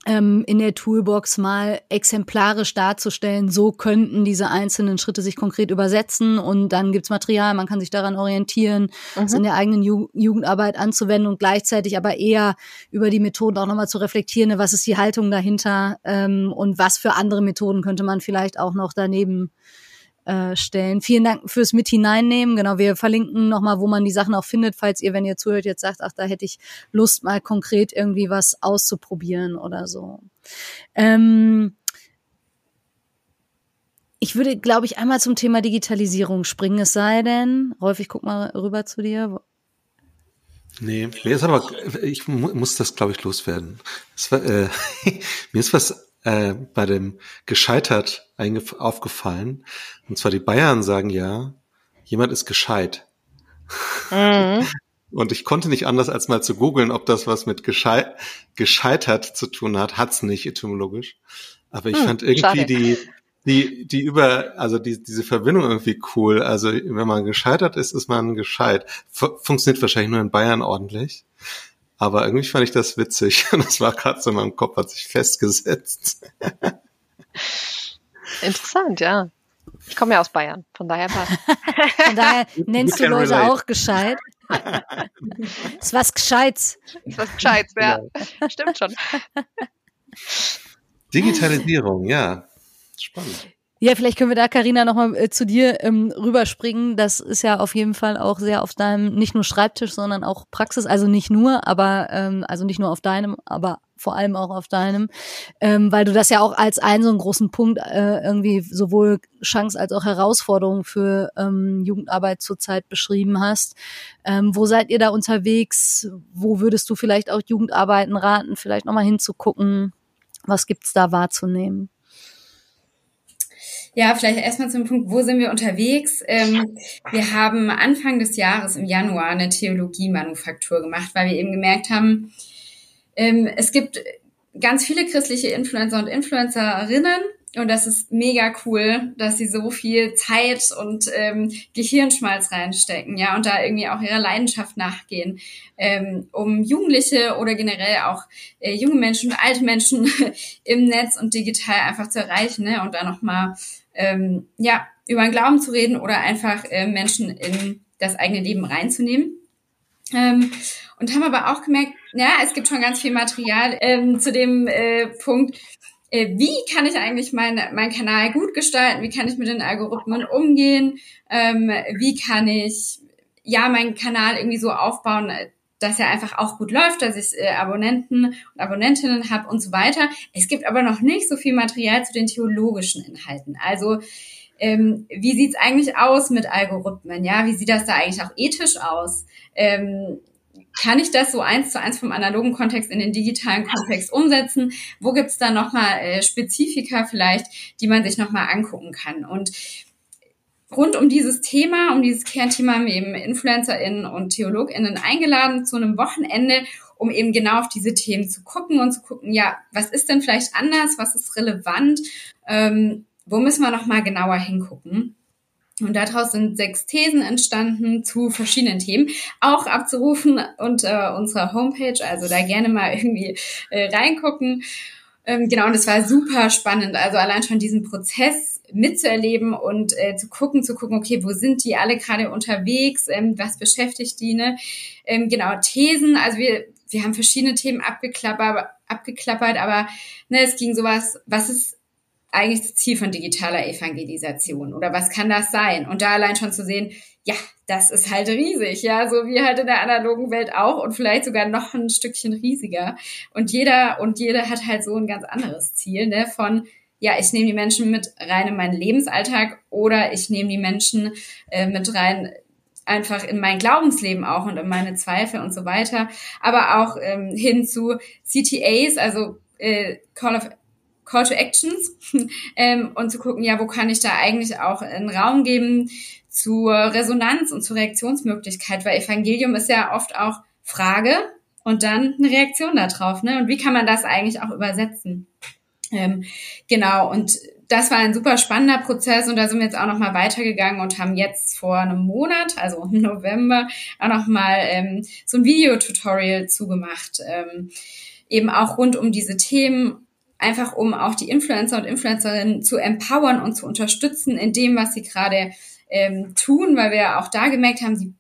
ähm, in der Toolbox mal exemplarisch darzustellen, so könnten diese einzelnen Schritte sich konkret übersetzen und dann gibt's Material, man kann sich daran orientieren, mhm. es in der eigenen Ju Jugendarbeit anzuwenden und gleichzeitig aber eher über die Methoden auch nochmal zu reflektieren, ne, was ist die Haltung dahinter ähm, und was für andere Methoden könnte man vielleicht auch noch daneben äh, stellen. Vielen Dank fürs mit hineinnehmen. Genau, wir verlinken nochmal, wo man die Sachen auch findet, falls ihr, wenn ihr zuhört, jetzt sagt, ach, da hätte ich Lust, mal konkret irgendwie was auszuprobieren oder so. Ähm, ich würde, glaube ich, einmal zum Thema Digitalisierung springen, es sei denn, Rolf, ich guck mal rüber zu dir. Nee, mir ist aber, ich muss das, glaube ich, loswerden. War, äh, <laughs> mir ist was äh, bei dem gescheitert aufgefallen. Und zwar die Bayern sagen ja, jemand ist gescheit. Mhm. <laughs> Und ich konnte nicht anders als mal zu googeln, ob das was mit geschei gescheitert zu tun hat. Hat's nicht etymologisch. Aber ich hm, fand irgendwie schade. die, die, die über, also die, diese Verbindung irgendwie cool. Also wenn man gescheitert ist, ist man gescheit. Funktioniert wahrscheinlich nur in Bayern ordentlich. Aber irgendwie fand ich das witzig. <laughs> Das war gerade so in meinem Kopf, hat sich festgesetzt. Interessant, ja. Ich komme ja aus Bayern, von daher passt. <laughs> Von daher nennst du Leute relate. auch gescheit. Das <laughs> ist was Gescheites. Das ist was Gescheites, ja. Stimmt schon. Digitalisierung, ja. Spannend. Ja, vielleicht können wir da, Karina, nochmal äh, zu dir ähm, rüberspringen. Das ist ja auf jeden Fall auch sehr auf deinem, nicht nur Schreibtisch, sondern auch Praxis. Also nicht nur, aber ähm, also nicht nur auf deinem, aber vor allem auch auf deinem, ähm, weil du das ja auch als einen so einen großen Punkt äh, irgendwie sowohl Chance als auch Herausforderung für ähm, Jugendarbeit zurzeit beschrieben hast. Ähm, wo seid ihr da unterwegs? Wo würdest du vielleicht auch Jugendarbeiten raten, vielleicht nochmal hinzugucken? Was gibt's da wahrzunehmen? Ja, vielleicht erstmal zum Punkt, wo sind wir unterwegs? Ähm, wir haben Anfang des Jahres im Januar eine Theologie-Manufaktur gemacht, weil wir eben gemerkt haben, ähm, es gibt ganz viele christliche Influencer und Influencerinnen und das ist mega cool, dass sie so viel Zeit und ähm, Gehirnschmalz reinstecken, ja, und da irgendwie auch ihrer Leidenschaft nachgehen, ähm, um Jugendliche oder generell auch äh, junge Menschen und alte Menschen <laughs> im Netz und digital einfach zu erreichen, ne, und da nochmal ähm, ja, über den Glauben zu reden oder einfach äh, Menschen in das eigene Leben reinzunehmen. Ähm, und haben aber auch gemerkt, ja, es gibt schon ganz viel Material ähm, zu dem äh, Punkt, äh, wie kann ich eigentlich meinen mein Kanal gut gestalten, wie kann ich mit den Algorithmen umgehen, ähm, wie kann ich ja meinen Kanal irgendwie so aufbauen, dass er einfach auch gut läuft, dass ich äh, Abonnenten und Abonnentinnen habe und so weiter. Es gibt aber noch nicht so viel Material zu den theologischen Inhalten. Also ähm, wie sieht's eigentlich aus mit Algorithmen? Ja, wie sieht das da eigentlich auch ethisch aus? Ähm, kann ich das so eins zu eins vom analogen Kontext in den digitalen Kontext umsetzen? Wo gibt's da nochmal äh, Spezifika vielleicht, die man sich nochmal angucken kann? Und rund um dieses Thema, um dieses Kernthema haben wir eben InfluencerInnen und TheologInnen eingeladen zu einem Wochenende, um eben genau auf diese Themen zu gucken und zu gucken, ja, was ist denn vielleicht anders, was ist relevant, ähm, wo müssen wir nochmal genauer hingucken. Und daraus sind sechs Thesen entstanden zu verschiedenen Themen, auch abzurufen unter unserer Homepage, also da gerne mal irgendwie äh, reingucken. Ähm, genau, und es war super spannend, also allein schon diesen Prozess mitzuerleben und äh, zu gucken, zu gucken, okay, wo sind die alle gerade unterwegs, ähm, was beschäftigt die, ne? Ähm, genau, Thesen, also wir, wir haben verschiedene Themen abgeklappert, abgeklappert aber ne, es ging sowas, was ist eigentlich das Ziel von digitaler Evangelisation oder was kann das sein? Und da allein schon zu sehen, ja, das ist halt riesig, ja, so wie halt in der analogen Welt auch und vielleicht sogar noch ein Stückchen riesiger. Und jeder und jede hat halt so ein ganz anderes Ziel, ne, von ja, ich nehme die Menschen mit rein in meinen Lebensalltag oder ich nehme die Menschen äh, mit rein einfach in mein Glaubensleben auch und in meine Zweifel und so weiter, aber auch ähm, hin zu CTAs, also äh, Call of Call to Actions <laughs> ähm, und zu gucken, ja, wo kann ich da eigentlich auch einen Raum geben zur Resonanz und zur Reaktionsmöglichkeit, weil Evangelium ist ja oft auch Frage und dann eine Reaktion darauf, ne? Und wie kann man das eigentlich auch übersetzen? Ähm, genau, und das war ein super spannender Prozess und da sind wir jetzt auch noch mal weitergegangen und haben jetzt vor einem Monat, also im November, auch noch mal ähm, so ein Videotutorial zugemacht, ähm, eben auch rund um diese Themen einfach um auch die Influencer und Influencerinnen zu empowern und zu unterstützen in dem, was sie gerade ähm, tun, weil wir auch da gemerkt haben, die,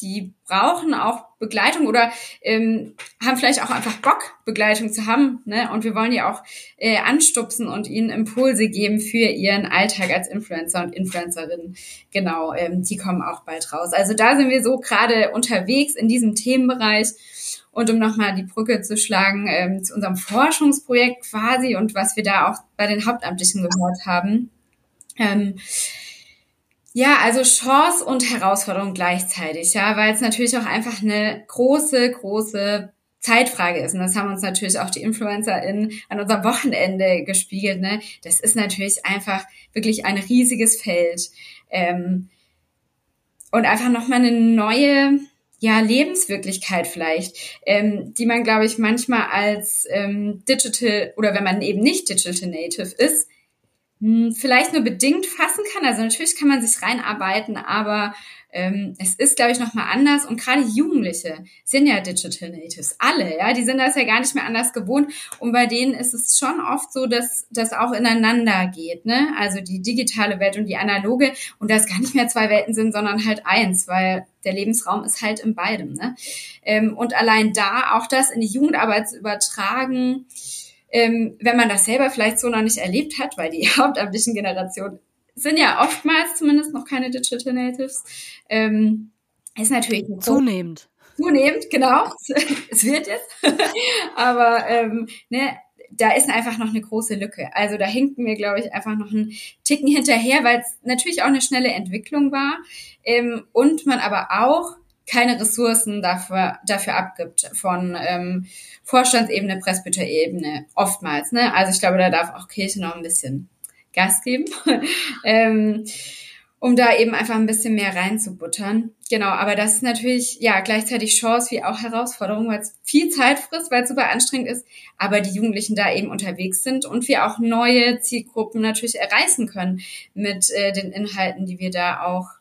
die brauchen auch Begleitung oder ähm, haben vielleicht auch einfach Bock, Begleitung zu haben. Ne? Und wir wollen die auch äh, anstupsen und ihnen Impulse geben für ihren Alltag als Influencer und Influencerin. Genau, ähm, die kommen auch bald raus. Also da sind wir so gerade unterwegs in diesem Themenbereich und um nochmal die Brücke zu schlagen ähm, zu unserem Forschungsprojekt quasi und was wir da auch bei den Hauptamtlichen gehört haben. Ähm, ja, also Chance und Herausforderung gleichzeitig, ja, weil es natürlich auch einfach eine große, große Zeitfrage ist. Und das haben uns natürlich auch die InfluencerInnen an unserem Wochenende gespiegelt. Ne? Das ist natürlich einfach wirklich ein riesiges Feld. Ähm, und einfach nochmal eine neue ja, Lebenswirklichkeit vielleicht, ähm, die man, glaube ich, manchmal als ähm, Digital oder wenn man eben nicht Digital Native ist, vielleicht nur bedingt fassen kann. Also natürlich kann man sich reinarbeiten, aber ähm, es ist, glaube ich, nochmal anders. Und gerade Jugendliche sind ja Digital Natives, alle, ja, die sind das ja gar nicht mehr anders gewohnt. Und bei denen ist es schon oft so, dass das auch ineinander geht, ne? Also die digitale Welt und die analoge und das gar nicht mehr zwei Welten sind, sondern halt eins, weil der Lebensraum ist halt in beidem, ne? Ähm, und allein da auch das in die Jugendarbeit zu übertragen, ähm, wenn man das selber vielleicht so noch nicht erlebt hat, weil die <laughs> hauptamtlichen Generationen sind ja oftmals zumindest noch keine Digital Natives. Ähm, ist natürlich zunehmend. Zunehmend, genau. <laughs> es wird jetzt. <laughs> Aber ähm, ne, da ist einfach noch eine große Lücke. Also da hinken wir, glaube ich, einfach noch einen Ticken hinterher, weil es natürlich auch eine schnelle Entwicklung war ähm, und man aber auch keine Ressourcen dafür, dafür abgibt von ähm, Vorstandsebene, Presbyterebene, oftmals. Ne? Also ich glaube, da darf auch Kirche noch ein bisschen Gas geben, <laughs> ähm, um da eben einfach ein bisschen mehr reinzubuttern. Genau, aber das ist natürlich ja gleichzeitig Chance wie auch Herausforderung, weil es viel Zeit frisst, weil es super anstrengend ist, aber die Jugendlichen da eben unterwegs sind und wir auch neue Zielgruppen natürlich erreichen können mit äh, den Inhalten, die wir da auch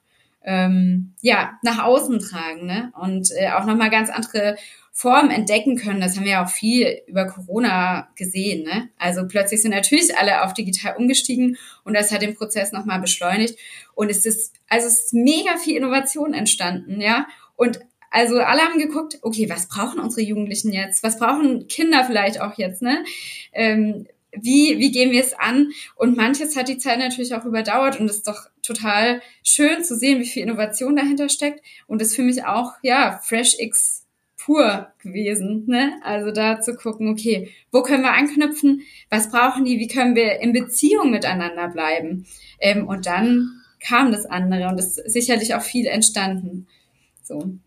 ähm, ja nach außen tragen ne? und äh, auch nochmal ganz andere Form entdecken können. Das haben wir ja auch viel über Corona gesehen. Ne? Also plötzlich sind natürlich alle auf digital umgestiegen und das hat den Prozess nochmal beschleunigt. Und es ist, also es ist mega viel Innovation entstanden, ja. Und also alle haben geguckt, okay, was brauchen unsere Jugendlichen jetzt? Was brauchen Kinder vielleicht auch jetzt, ne? Ähm, wie, wie gehen wir es an? Und manches hat die Zeit natürlich auch überdauert und ist doch total schön zu sehen, wie viel Innovation dahinter steckt. Und das für mich auch, ja, Fresh X pur gewesen. Ne? Also da zu gucken, okay, wo können wir anknüpfen? Was brauchen die? Wie können wir in Beziehung miteinander bleiben? Ähm, und dann kam das andere und ist sicherlich auch viel entstanden. So.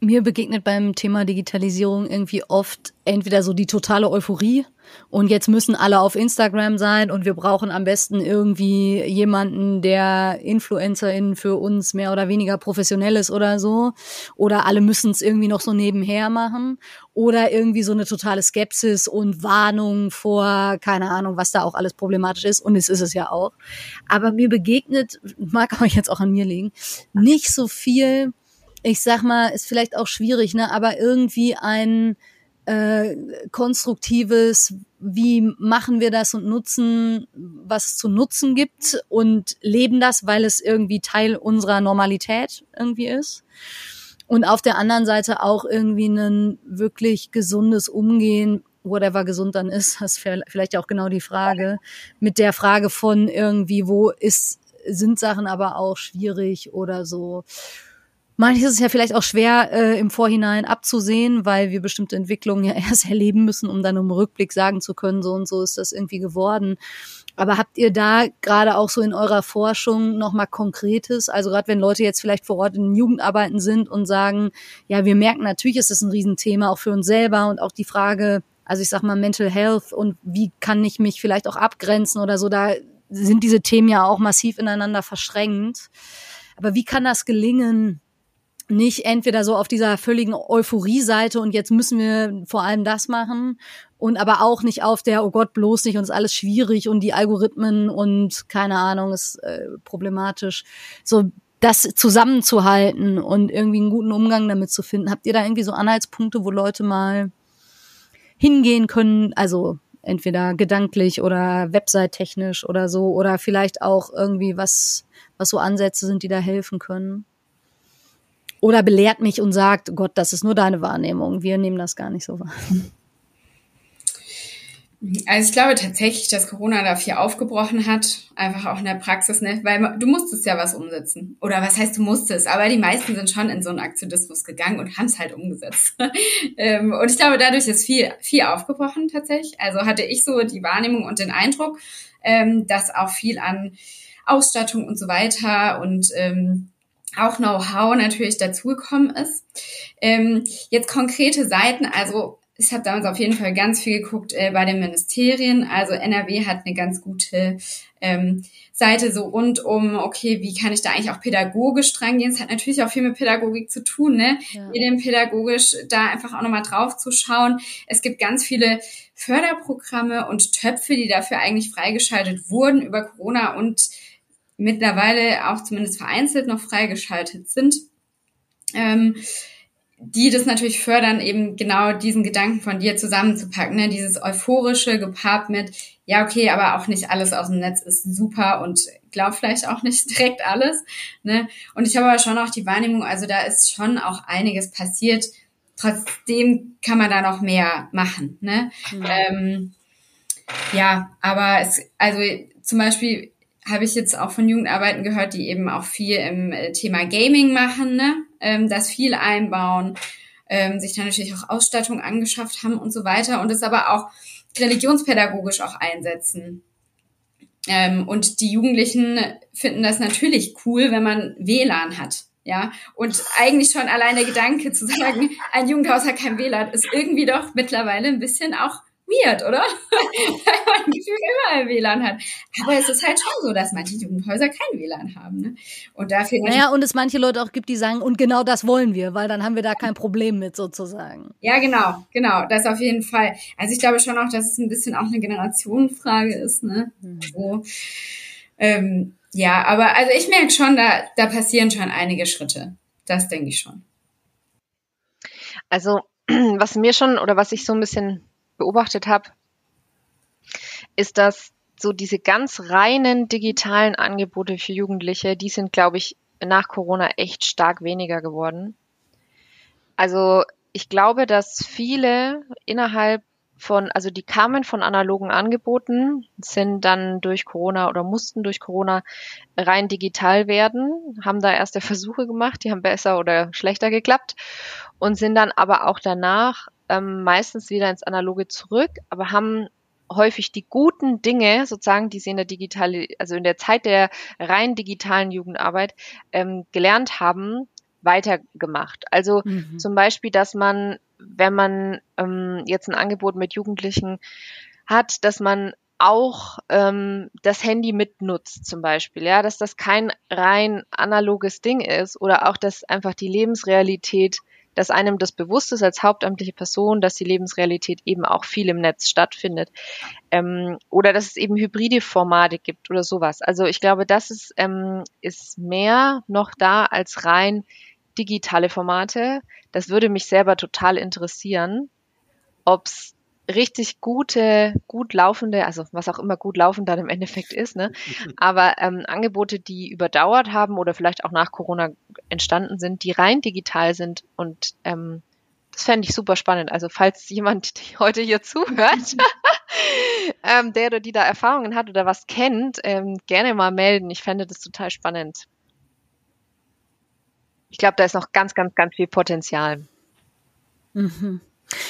Mir begegnet beim Thema Digitalisierung irgendwie oft entweder so die totale Euphorie und jetzt müssen alle auf Instagram sein und wir brauchen am besten irgendwie jemanden, der InfluencerInnen für uns mehr oder weniger professionell ist oder so. Oder alle müssen es irgendwie noch so nebenher machen. Oder irgendwie so eine totale Skepsis und Warnung vor, keine Ahnung, was da auch alles problematisch ist. Und es ist es ja auch. Aber mir begegnet, mag euch jetzt auch an mir liegen, nicht so viel ich sag mal, ist vielleicht auch schwierig, ne, aber irgendwie ein äh, konstruktives, wie machen wir das und nutzen, was zu nutzen gibt und leben das, weil es irgendwie Teil unserer Normalität irgendwie ist. Und auf der anderen Seite auch irgendwie ein wirklich gesundes Umgehen, whatever gesund dann ist, das ist vielleicht auch genau die Frage, mit der Frage von irgendwie, wo ist, sind Sachen aber auch schwierig oder so. Manches ist ja vielleicht auch schwer äh, im Vorhinein abzusehen, weil wir bestimmte Entwicklungen ja <laughs> erst erleben müssen, um dann im Rückblick sagen zu können, so und so ist das irgendwie geworden. Aber habt ihr da gerade auch so in eurer Forschung nochmal Konkretes? Also gerade wenn Leute jetzt vielleicht vor Ort in Jugendarbeiten sind und sagen, ja, wir merken natürlich, ist das ein Riesenthema auch für uns selber und auch die Frage, also ich sag mal Mental Health und wie kann ich mich vielleicht auch abgrenzen oder so, da sind diese Themen ja auch massiv ineinander verschränkt. Aber wie kann das gelingen, nicht entweder so auf dieser völligen Euphorie-Seite und jetzt müssen wir vor allem das machen und aber auch nicht auf der, oh Gott, bloß nicht und ist alles schwierig und die Algorithmen und keine Ahnung, ist äh, problematisch. So das zusammenzuhalten und irgendwie einen guten Umgang damit zu finden. Habt ihr da irgendwie so Anhaltspunkte, wo Leute mal hingehen können, also entweder gedanklich oder website-technisch oder so oder vielleicht auch irgendwie was, was so Ansätze sind, die da helfen können? Oder belehrt mich und sagt, Gott, das ist nur deine Wahrnehmung. Wir nehmen das gar nicht so wahr. Also ich glaube tatsächlich, dass Corona da viel aufgebrochen hat, einfach auch in der Praxis, ne? weil du musstest ja was umsetzen. Oder was heißt du musstest? Aber die meisten sind schon in so einen Aktionismus gegangen und haben es halt umgesetzt. <laughs> Ähm, und ich glaube, dadurch ist viel, viel aufgebrochen tatsächlich. Also hatte ich so die Wahrnehmung und den Eindruck, ähm, dass auch viel an Ausstattung und so weiter und ähm, auch Know-how natürlich dazugekommen ist. Ähm, jetzt konkrete Seiten, also ich habe damals auf jeden Fall ganz viel geguckt äh, bei den Ministerien. Also NRW hat eine ganz gute ähm, Seite so rund um, okay, wie kann ich da eigentlich auch pädagogisch dran gehen? Es hat natürlich auch viel mit Pädagogik zu tun, ne? Ja. Jedem pädagogisch da einfach auch nochmal drauf zu schauen. Es gibt ganz viele Förderprogramme und Töpfe, die dafür eigentlich freigeschaltet wurden über Corona und mittlerweile auch zumindest vereinzelt noch freigeschaltet sind, ähm, die das natürlich fördern, eben genau diesen Gedanken von dir zusammenzupacken, ne? dieses euphorische gepaart mit, ja, okay, aber auch nicht alles aus dem Netz ist super und glaub vielleicht auch nicht <laughs> direkt alles. Ne? Und ich habe aber schon auch die Wahrnehmung, also da ist schon auch einiges passiert. Trotzdem kann man da noch mehr machen. Ne? Mhm. Ähm, ja, aber es, also zum Beispiel habe ich jetzt auch von Jugendarbeiten gehört, die eben auch viel im äh, Thema Gaming machen, ne? ähm, das viel einbauen, ähm, sich dann natürlich auch Ausstattung angeschafft haben und so weiter und es aber auch religionspädagogisch auch einsetzen. Ähm, und die Jugendlichen finden das natürlich cool, wenn man WLAN hat. Ja, und eigentlich schon allein der Gedanke zu sagen, ein Jugendhaus hat kein WLAN, ist irgendwie doch mittlerweile ein bisschen auch weird, oder? <laughs> Weil man gefühlt überall WLAN hat. Aber es ist halt schon so, dass manche Jugendhäuser kein WLAN haben. Ne? Und dafür. Naja, und es manche Leute auch gibt, die sagen, und genau das wollen wir, weil dann haben wir da kein Problem mit sozusagen. Ja, genau, genau. Das auf jeden Fall. Also ich glaube schon auch, dass es ein bisschen auch eine Generationenfrage ist, ne? Mhm. So. Ähm, ja, aber also ich merke schon, da, da passieren schon einige Schritte. Das denke ich schon. Also, <clears throat> was mir schon oder was ich so ein bisschen beobachtet habe, ist, dass so diese ganz reinen digitalen Angebote für Jugendliche, die sind, glaube ich, nach Corona echt stark weniger geworden. Also ich glaube, dass viele innerhalb von, also die kamen von analogen Angeboten, sind dann durch Corona oder mussten durch Corona rein digital werden, haben da erste Versuche gemacht, die haben besser oder schlechter geklappt und sind dann aber auch danach ähm, meistens wieder ins Analoge zurück, aber haben häufig die guten Dinge, sozusagen, die sie in der digitale, also in der Zeit der rein digitalen Jugendarbeit ähm, gelernt haben, weitergemacht. Also mhm. zum Beispiel, dass man, wenn man ähm, jetzt ein Angebot mit Jugendlichen hat, dass man auch ähm, das Handy mitnutzt zum Beispiel, ja, dass das kein rein analoges Ding ist oder auch, dass einfach die Lebensrealität, dass einem das bewusst ist als hauptamtliche Person, dass die Lebensrealität eben auch viel im Netz stattfindet ähm, oder dass es eben hybride Formate gibt oder sowas. Also ich glaube, das ist, ähm, ist mehr noch da als rein digitale Formate. Das würde mich selber total interessieren, ob's richtig gute, gut laufende, also was auch immer gut laufend dann im Endeffekt ist, ne? <laughs> Aber ähm, Angebote, die überdauert haben oder vielleicht auch nach Corona entstanden sind, die rein digital sind und ähm, das fände ich super spannend. Also falls jemand <laughs> heute hier zuhört, <laughs> ähm, der oder die da Erfahrungen hat oder was kennt, ähm, gerne mal melden. Ich fände das total spannend. Ich glaube, da ist noch ganz, ganz, ganz viel Potenzial. Mhm.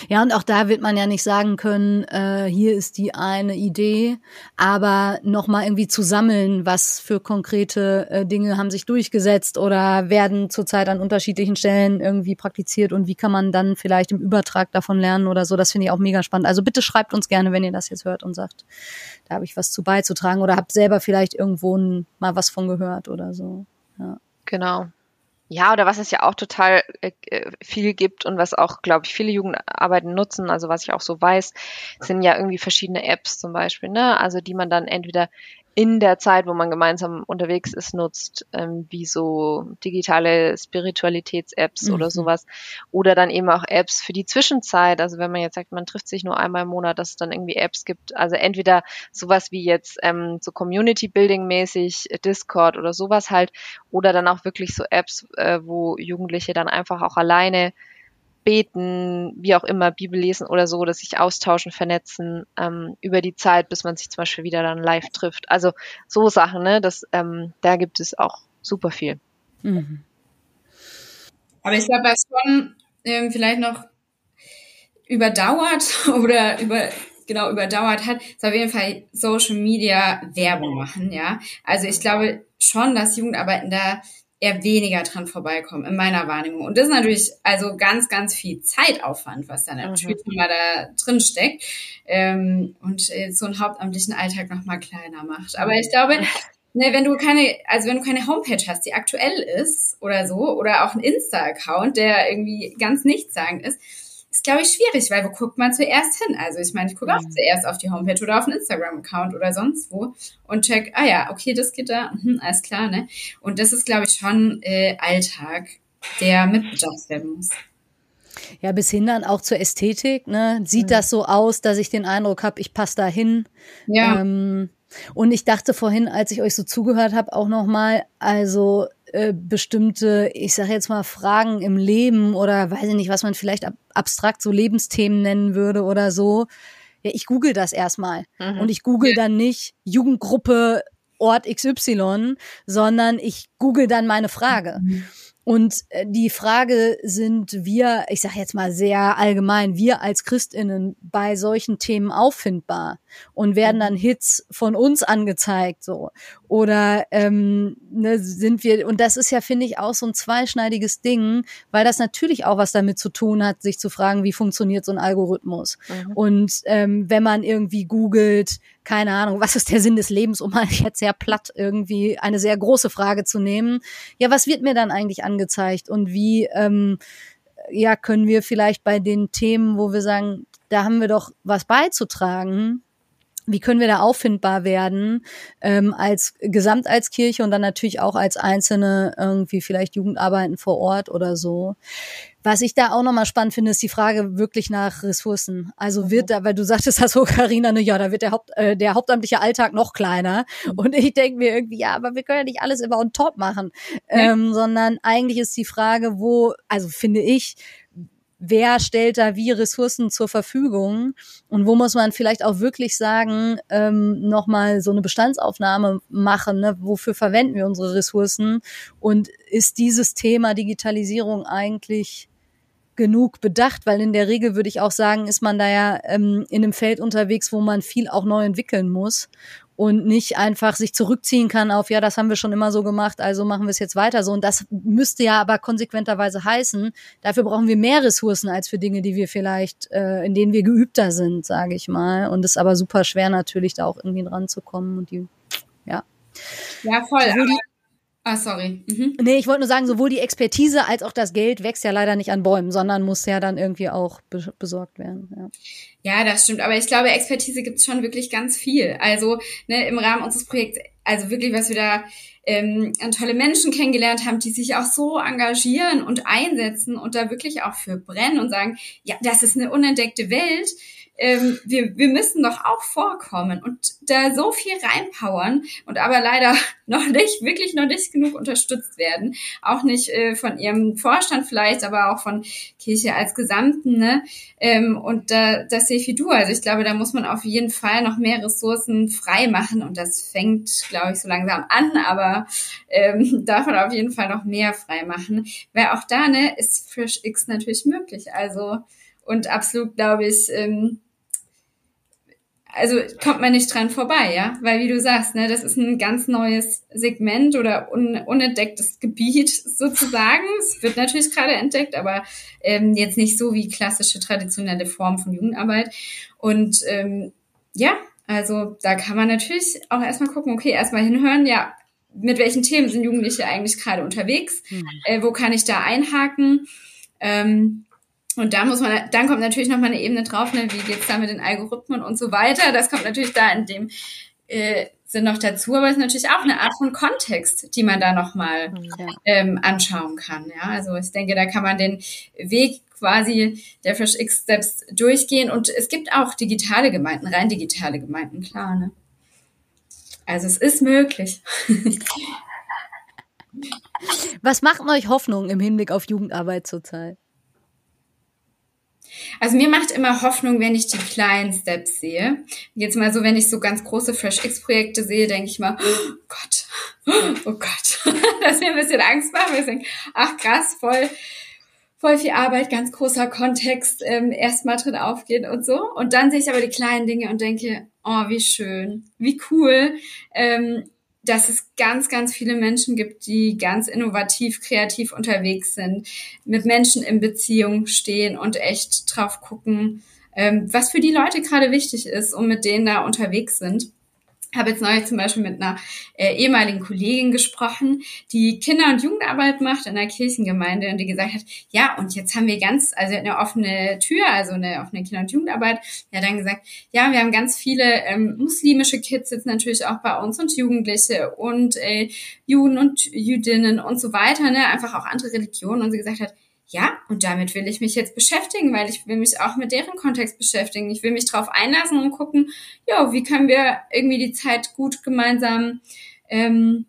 Ja, und auch da wird man ja nicht sagen können, äh, hier ist die eine Idee, aber nochmal irgendwie zu sammeln, was für konkrete äh, Dinge haben sich durchgesetzt oder werden zurzeit an unterschiedlichen Stellen irgendwie praktiziert und wie kann man dann vielleicht im Übertrag davon lernen oder so, das finde ich auch mega spannend. Also bitte schreibt uns gerne, wenn ihr das jetzt hört und sagt, da habe ich was zu beizutragen oder habt selber vielleicht irgendwo mal was von gehört oder so. Ja. Genau. Ja, oder was es ja auch total äh, äh, viel gibt und was auch, glaube ich, viele Jugendarbeiten nutzen, also was ich auch so weiß, sind ja irgendwie verschiedene Apps zum Beispiel, ne? Also die man dann entweder in der Zeit, wo man gemeinsam unterwegs ist, nutzt, ähm, wie so digitale Spiritualitäts-Apps mhm. oder sowas. Oder dann eben auch Apps für die Zwischenzeit. Also wenn man jetzt sagt, man trifft sich nur einmal im Monat, dass es dann irgendwie Apps gibt. Also entweder sowas wie jetzt ähm, so Community-Building-mäßig, Discord oder sowas halt. Oder dann auch wirklich so Apps, äh, wo Jugendliche dann einfach auch alleine beten, wie auch immer, Bibel lesen oder so, dass sich austauschen, vernetzen ähm, über die Zeit, bis man sich zum Beispiel wieder dann live trifft. Also so Sachen, ne? Das, ähm, da gibt es auch super viel. Mhm. Aber ich glaube, was schon ähm, vielleicht noch überdauert <laughs> oder über genau überdauert hat, ist auf jeden Fall Social Media Werbung machen, ja. Also ich glaube schon, dass Jugendarbeiten da eher weniger dran vorbeikommen, in meiner Wahrnehmung. Und das ist natürlich also ganz, ganz viel Zeitaufwand, was dann natürlich mhm. mal da drin steckt ähm, und äh, so einen hauptamtlichen Alltag nochmal kleiner macht. Aber ich glaube, <laughs> ne, wenn du keine, also wenn du keine Homepage hast, die aktuell ist oder so, oder auch einen Insta-Account, der irgendwie ganz nichtssagend ist, ist, glaube ich, schwierig, weil wo guckt man zuerst hin? Also ich meine, ich gucke auch mhm. zuerst auf die Homepage oder auf einen Instagram-Account oder sonst wo und check, ah ja, okay, das geht da, mhm, alles klar, ne? Und das ist, glaube ich, schon äh, Alltag, der mitbedacht werden muss. Ja, bis hin dann auch zur Ästhetik, ne? Sieht mhm. das so aus, dass ich den Eindruck habe, ich passe da hin? Ja. Ähm, und ich dachte vorhin, als ich euch so zugehört habe, auch nochmal, also äh, bestimmte, ich sage jetzt mal, Fragen im Leben oder weiß ich nicht, was man vielleicht ab abstrakt so Lebensthemen nennen würde oder so. Ja, ich google das erstmal. Mhm. Und ich google dann nicht Jugendgruppe Ort XY, sondern ich google dann meine Frage. Mhm. Und äh, die Frage sind wir, ich sage jetzt mal sehr allgemein, wir als Christinnen bei solchen Themen auffindbar und werden dann Hits von uns angezeigt so oder ähm, ne, sind wir und das ist ja finde ich auch so ein zweischneidiges Ding, weil das natürlich auch was damit zu tun hat, sich zu fragen, wie funktioniert so ein Algorithmus. Mhm. und ähm, wenn man irgendwie googelt, keine Ahnung, was ist der Sinn des Lebens, um mal <laughs> jetzt sehr platt irgendwie eine sehr große Frage zu nehmen, ja, was wird mir dann eigentlich angezeigt? Und wie ähm, ja können wir vielleicht bei den Themen, wo wir sagen, da haben wir doch was beizutragen, wie können wir da auffindbar werden ähm, als Gesamt als Kirche und dann natürlich auch als einzelne irgendwie vielleicht Jugendarbeiten vor Ort oder so. Was ich da auch nochmal spannend finde, ist die Frage wirklich nach Ressourcen. Also mhm. wird da, weil du sagtest das so, <laughs> Carina, ne, ja, da wird der, Haupt, äh, der hauptamtliche Alltag noch kleiner. Mhm. Und ich denke mir irgendwie, ja, aber wir können ja nicht alles immer on top machen, ähm, sondern eigentlich ist die Frage, wo, also finde ich, wer stellt da wie Ressourcen zur Verfügung? Und wo muss man vielleicht auch wirklich sagen, ähm, nochmal so eine Bestandsaufnahme machen, ne? wofür verwenden wir unsere Ressourcen? Und ist dieses Thema Digitalisierung eigentlich genug bedacht, weil in der Regel würde ich auch sagen, ist man da ja ähm, in einem Feld unterwegs, wo man viel auch neu entwickeln muss und nicht einfach sich zurückziehen kann auf, ja, das haben wir schon immer so gemacht, also machen wir es jetzt weiter so. Und das müsste ja aber konsequenterweise heißen, dafür brauchen wir mehr Ressourcen als für Dinge, die wir vielleicht, äh, in denen wir geübter sind, sage ich mal. Und es ist aber super schwer natürlich, da auch irgendwie dran zu kommen und die, ja. Ja, voll. Die, Ah, sorry. Mhm. Nee, ich wollte nur sagen, sowohl die Expertise als auch das Geld wächst ja leider nicht an Bäumen, sondern muss ja dann irgendwie auch be besorgt werden. Ja. ja, das stimmt. Aber ich glaube, Expertise gibt's schon wirklich ganz viel. Also ne, im Rahmen unseres Projekts, also wirklich, was wir da ähm, an tolle Menschen kennengelernt haben, die sich auch so engagieren und einsetzen und da wirklich auch für brennen und sagen, ja, das ist eine unentdeckte Welt ähm, wir, wir müssen doch auch vorkommen und da so viel reinpowern und aber leider <laughs> noch nicht, wirklich noch nicht genug unterstützt werden. Auch nicht äh, von ihrem Vorstand vielleicht, aber auch von Kirche als Gesamten. Ne? Ähm, und da, das sehe ich wie du. Also ich glaube, da muss man auf jeden Fall noch mehr Ressourcen frei machen und das fängt, glaube ich, so langsam an, aber ähm, <laughs> darf man auf jeden Fall noch mehr frei machen. Weil auch da ne, ist Fresh X natürlich möglich. Also und absolut, glaube ich, ähm, also kommt man nicht dran vorbei, ja, weil wie du sagst, ne, das ist ein ganz neues Segment oder un unentdecktes Gebiet sozusagen. Es wird natürlich gerade entdeckt, aber ähm, jetzt nicht so wie klassische traditionelle Form von Jugendarbeit. Und ähm, ja, also da kann man natürlich auch erstmal gucken, okay, erstmal hinhören, ja, mit welchen Themen sind Jugendliche eigentlich gerade unterwegs? Mhm. Äh, wo kann ich da einhaken? Ähm, und da muss man, dann kommt natürlich noch mal eine Ebene drauf, ne, wie geht's da mit den Algorithmen und so weiter. Das kommt natürlich da in dem äh, Sinn noch dazu, aber es ist natürlich auch eine Art von Kontext, die man da noch mal ja. ähm, anschauen kann. Ja, also ich denke, da kann man den Weg quasi der Fresh X Steps durchgehen und es gibt auch digitale Gemeinden, rein digitale Gemeinden, klar. Ne? Also es ist möglich. <laughs> Was macht euch Hoffnung im Hinblick auf Jugendarbeit zurzeit? Also mir macht immer Hoffnung, wenn ich die kleinen Steps sehe. Jetzt mal so, wenn ich so ganz große Fresh X Projekte sehe, denke ich mal, oh Gott, oh Gott, <laughs> dass mir ein bisschen Angst macht, weil ich denke, ach krass, voll, voll viel Arbeit, ganz großer Kontext, ähm, erstmal drin aufgehen und so. Und dann sehe ich aber die kleinen Dinge und denke, oh, wie schön, wie cool. Ähm, dass es ganz, ganz viele Menschen gibt, die ganz innovativ, kreativ unterwegs sind, mit Menschen in Beziehung stehen und echt drauf gucken, ähm, was für die Leute gerade wichtig ist und mit denen da unterwegs sind habe jetzt neulich zum Beispiel mit einer äh, ehemaligen Kollegin gesprochen, die Kinder- und Jugendarbeit macht in einer Kirchengemeinde und die gesagt hat, ja, und jetzt haben wir ganz, also eine offene Tür, also eine offene Kinder- und Jugendarbeit. Hat dann gesagt, ja, wir haben ganz viele ähm, muslimische Kids jetzt natürlich auch bei uns und Jugendliche und äh, Juden und Jüdinnen und so weiter, ne, einfach auch andere Religionen. Und sie gesagt hat, ja, und damit will ich mich jetzt beschäftigen, weil ich will mich auch mit deren Kontext beschäftigen. Ich will mich drauf einlassen und gucken, ja, wie können wir irgendwie die Zeit gut gemeinsam ähm,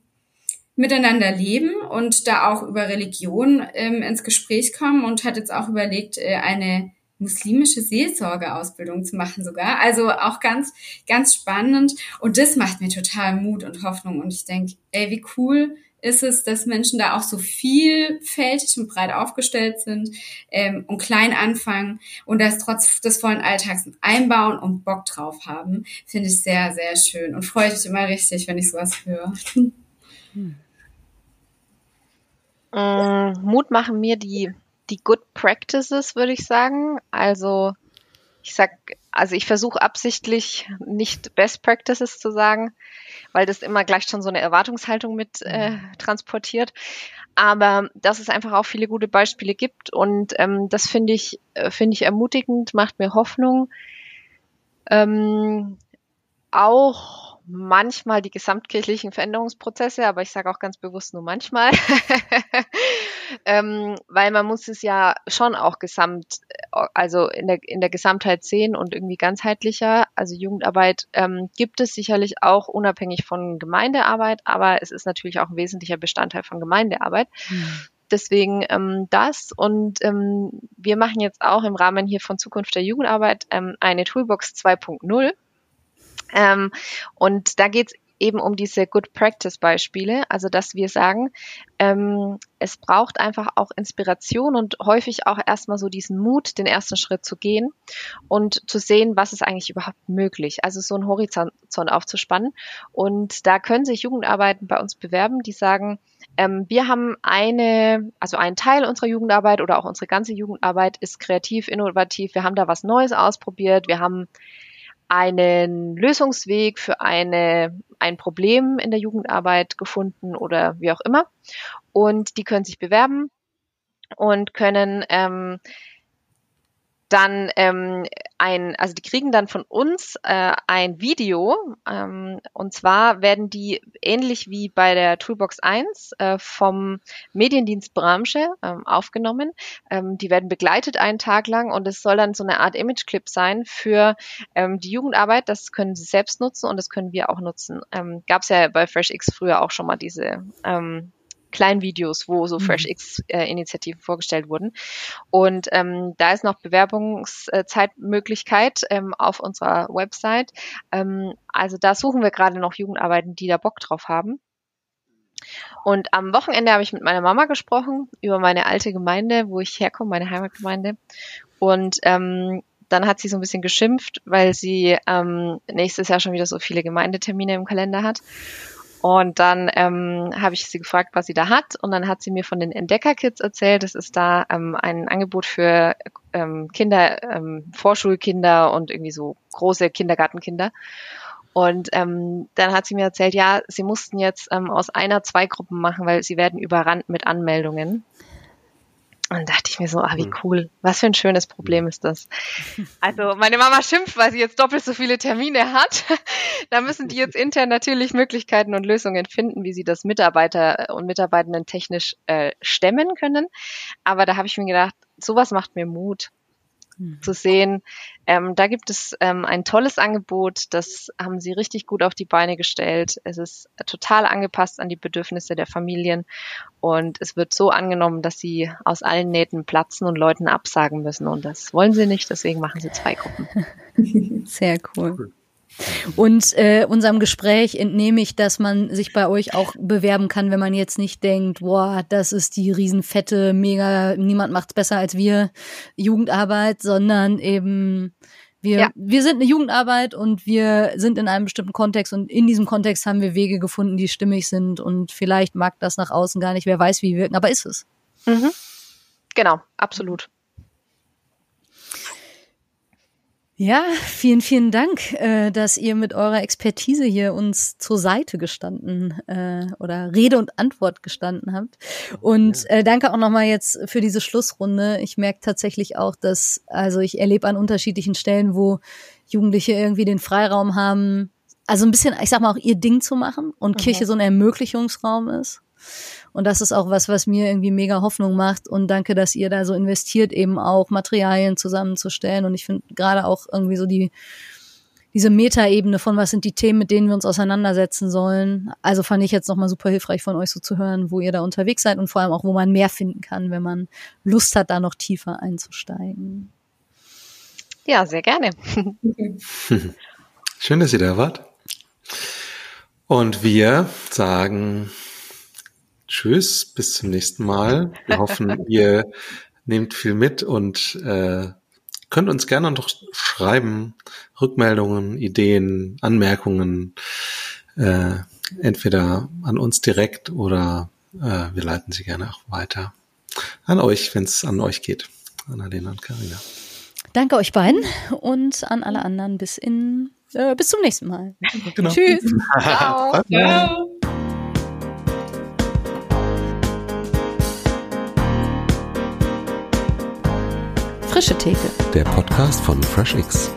miteinander leben und da auch über Religion ähm, ins Gespräch kommen und hat jetzt auch überlegt, äh, eine muslimische Seelsorgeausbildung zu machen sogar. Also auch ganz, ganz spannend. Und das macht mir total Mut und Hoffnung. Und ich denke, ey, wie cool, ist es, dass Menschen da auch so vielfältig und breit aufgestellt sind ähm, und klein anfangen und das trotz des vollen Alltags einbauen und Bock drauf haben, finde ich sehr, sehr schön und freue mich immer richtig, wenn ich sowas höre. <laughs> Hm. Mut machen mir die, die Good Practices, würde ich sagen. Also ich sag, also ich versuche absichtlich nicht Best Practices zu sagen, weil das immer gleich schon so eine Erwartungshaltung mit äh, mhm. transportiert. Aber dass es einfach auch viele gute Beispiele gibt und ähm, das finde ich, äh, finde ich ermutigend, macht mir Hoffnung. Ähm, auch manchmal die gesamtkirchlichen Veränderungsprozesse, aber ich sage auch ganz bewusst nur manchmal, <laughs> ähm, weil man muss es ja schon auch gesamt, also in der, in der Gesamtheit sehen und irgendwie ganzheitlicher. Also Jugendarbeit ähm, gibt es sicherlich auch unabhängig von Gemeindearbeit, aber es ist natürlich auch ein wesentlicher Bestandteil von Gemeindearbeit. Hm. Deswegen ähm, das und ähm, wir machen jetzt auch im Rahmen hier von Zukunft der Jugendarbeit ähm, eine Toolbox 2.0 ähm, und da geht's eben um diese Good Practice Beispiele, also dass wir sagen, ähm, es braucht einfach auch Inspiration und häufig auch erstmal so diesen Mut, den ersten Schritt zu gehen und zu sehen, was ist eigentlich überhaupt möglich. Also so einen Horizont aufzuspannen. Und da können sich Jugendarbeiten bei uns bewerben, die sagen, ähm, wir haben eine, also ein Teil unserer Jugendarbeit oder auch unsere ganze Jugendarbeit ist kreativ, innovativ. Wir haben da was Neues ausprobiert. Wir haben einen Lösungsweg für eine, ein Problem in der Jugendarbeit gefunden oder wie auch immer. Und die können sich bewerben und können ähm, dann ähm, ein, also die kriegen dann von uns äh, ein Video ähm, und zwar werden die ähnlich wie bei der Toolbox 1 äh, vom Mediendienst Bramsche ähm, aufgenommen. Ähm, die werden begleitet einen Tag lang und es soll dann so eine Art Image-Clip sein für ähm, die Jugendarbeit. Das können sie selbst nutzen und das können wir auch nutzen. Ähm, Gab es ja bei FreshX früher auch schon mal diese ähm, kleinen Videos, wo so mhm. FreshX-Initiativen äh, vorgestellt wurden. Und ähm, da ist noch Bewerbungszeitmöglichkeit ähm, auf unserer Website. Ähm, also da suchen wir gerade noch Jugendarbeiten, die da Bock drauf haben. Und am Wochenende habe ich mit meiner Mama gesprochen über meine alte Gemeinde, wo ich herkomme, meine Heimatgemeinde. Und ähm, dann hat sie so ein bisschen geschimpft, weil sie ähm, nächstes Jahr schon wieder so viele Gemeindetermine im Kalender hat. Und dann ähm, habe ich sie gefragt, was sie da hat. Und dann hat sie mir von den Entdecker-Kids erzählt. Das ist da ähm, ein Angebot für ähm, Kinder, ähm, Vorschulkinder und irgendwie so große Kindergartenkinder. Und ähm, dann hat sie mir erzählt, ja, sie mussten jetzt ähm, aus einer zwei Gruppen machen, weil sie werden überrannt mit Anmeldungen. Und dachte ich mir so, ah, wie hm. cool. Was für ein schönes Problem ist das. <laughs> Also meine Mama schimpft, weil sie jetzt doppelt so viele Termine hat. <laughs> da müssen die jetzt <laughs> intern natürlich Möglichkeiten und Lösungen finden, wie sie das Mitarbeiter und Mitarbeitenden technisch äh, stemmen können. Aber da habe ich mir gedacht, sowas macht mir Mut mhm. zu sehen. Ähm, da gibt es ähm, ein tolles Angebot, das haben sie richtig gut auf die Beine gestellt. Es ist total angepasst an die Bedürfnisse der Familien und es wird so angenommen, dass sie aus allen Nähten platzen und Leuten absagen müssen und das wollen sie nicht, deswegen machen sie zwei Gruppen. <laughs> Sehr cool. Und äh, unserem Gespräch entnehme ich, dass man sich bei euch auch bewerben kann, wenn man jetzt nicht denkt, boah, das ist die riesenfette, mega, niemand macht's besser als wir Jugendarbeit, sondern eben wir, ja. wir sind eine Jugendarbeit und wir sind in einem bestimmten Kontext und in diesem Kontext haben wir Wege gefunden, die stimmig sind und vielleicht mag das nach außen gar nicht, wer weiß, wie wirken, aber ist es. Mhm. Genau, absolut. Ja, vielen, vielen Dank, äh, dass ihr mit eurer Expertise hier uns zur Seite gestanden äh, oder Rede und Antwort gestanden habt. Und äh, danke auch nochmal jetzt für diese Schlussrunde. Ich merke tatsächlich auch, dass, also ich erlebe an unterschiedlichen Stellen, wo Jugendliche irgendwie den Freiraum haben, also ein bisschen, ich sag mal, auch ihr Ding zu machen und mhm. Kirche so ein Ermöglichungsraum ist. Und das ist auch was, was mir irgendwie mega Hoffnung macht. Und danke, dass ihr da so investiert, eben auch Materialien zusammenzustellen. Und ich finde gerade auch irgendwie so die, diese Metaebene von was sind die Themen, mit denen wir uns auseinandersetzen sollen. Also fand ich jetzt nochmal super hilfreich von euch so zu hören, wo ihr da unterwegs seid und vor allem auch, wo man mehr finden kann, wenn man Lust hat, da noch tiefer einzusteigen. Ja, sehr gerne. <laughs> Schön, dass ihr da wart. Und wir sagen Tschüss, bis zum nächsten Mal. Wir hoffen, <laughs> ihr nehmt viel mit und äh, könnt uns gerne noch schreiben, Rückmeldungen, Ideen, Anmerkungen, äh, entweder an uns direkt oder äh, wir leiten sie gerne auch weiter an euch, wenn es an euch geht, Annalena und Karina. Danke euch beiden und an alle anderen bis in äh, bis zum nächsten Mal. Genau. Tschüss. <laughs> Ciao. Ciao. Frische Theke. Der Podcast von FreshX.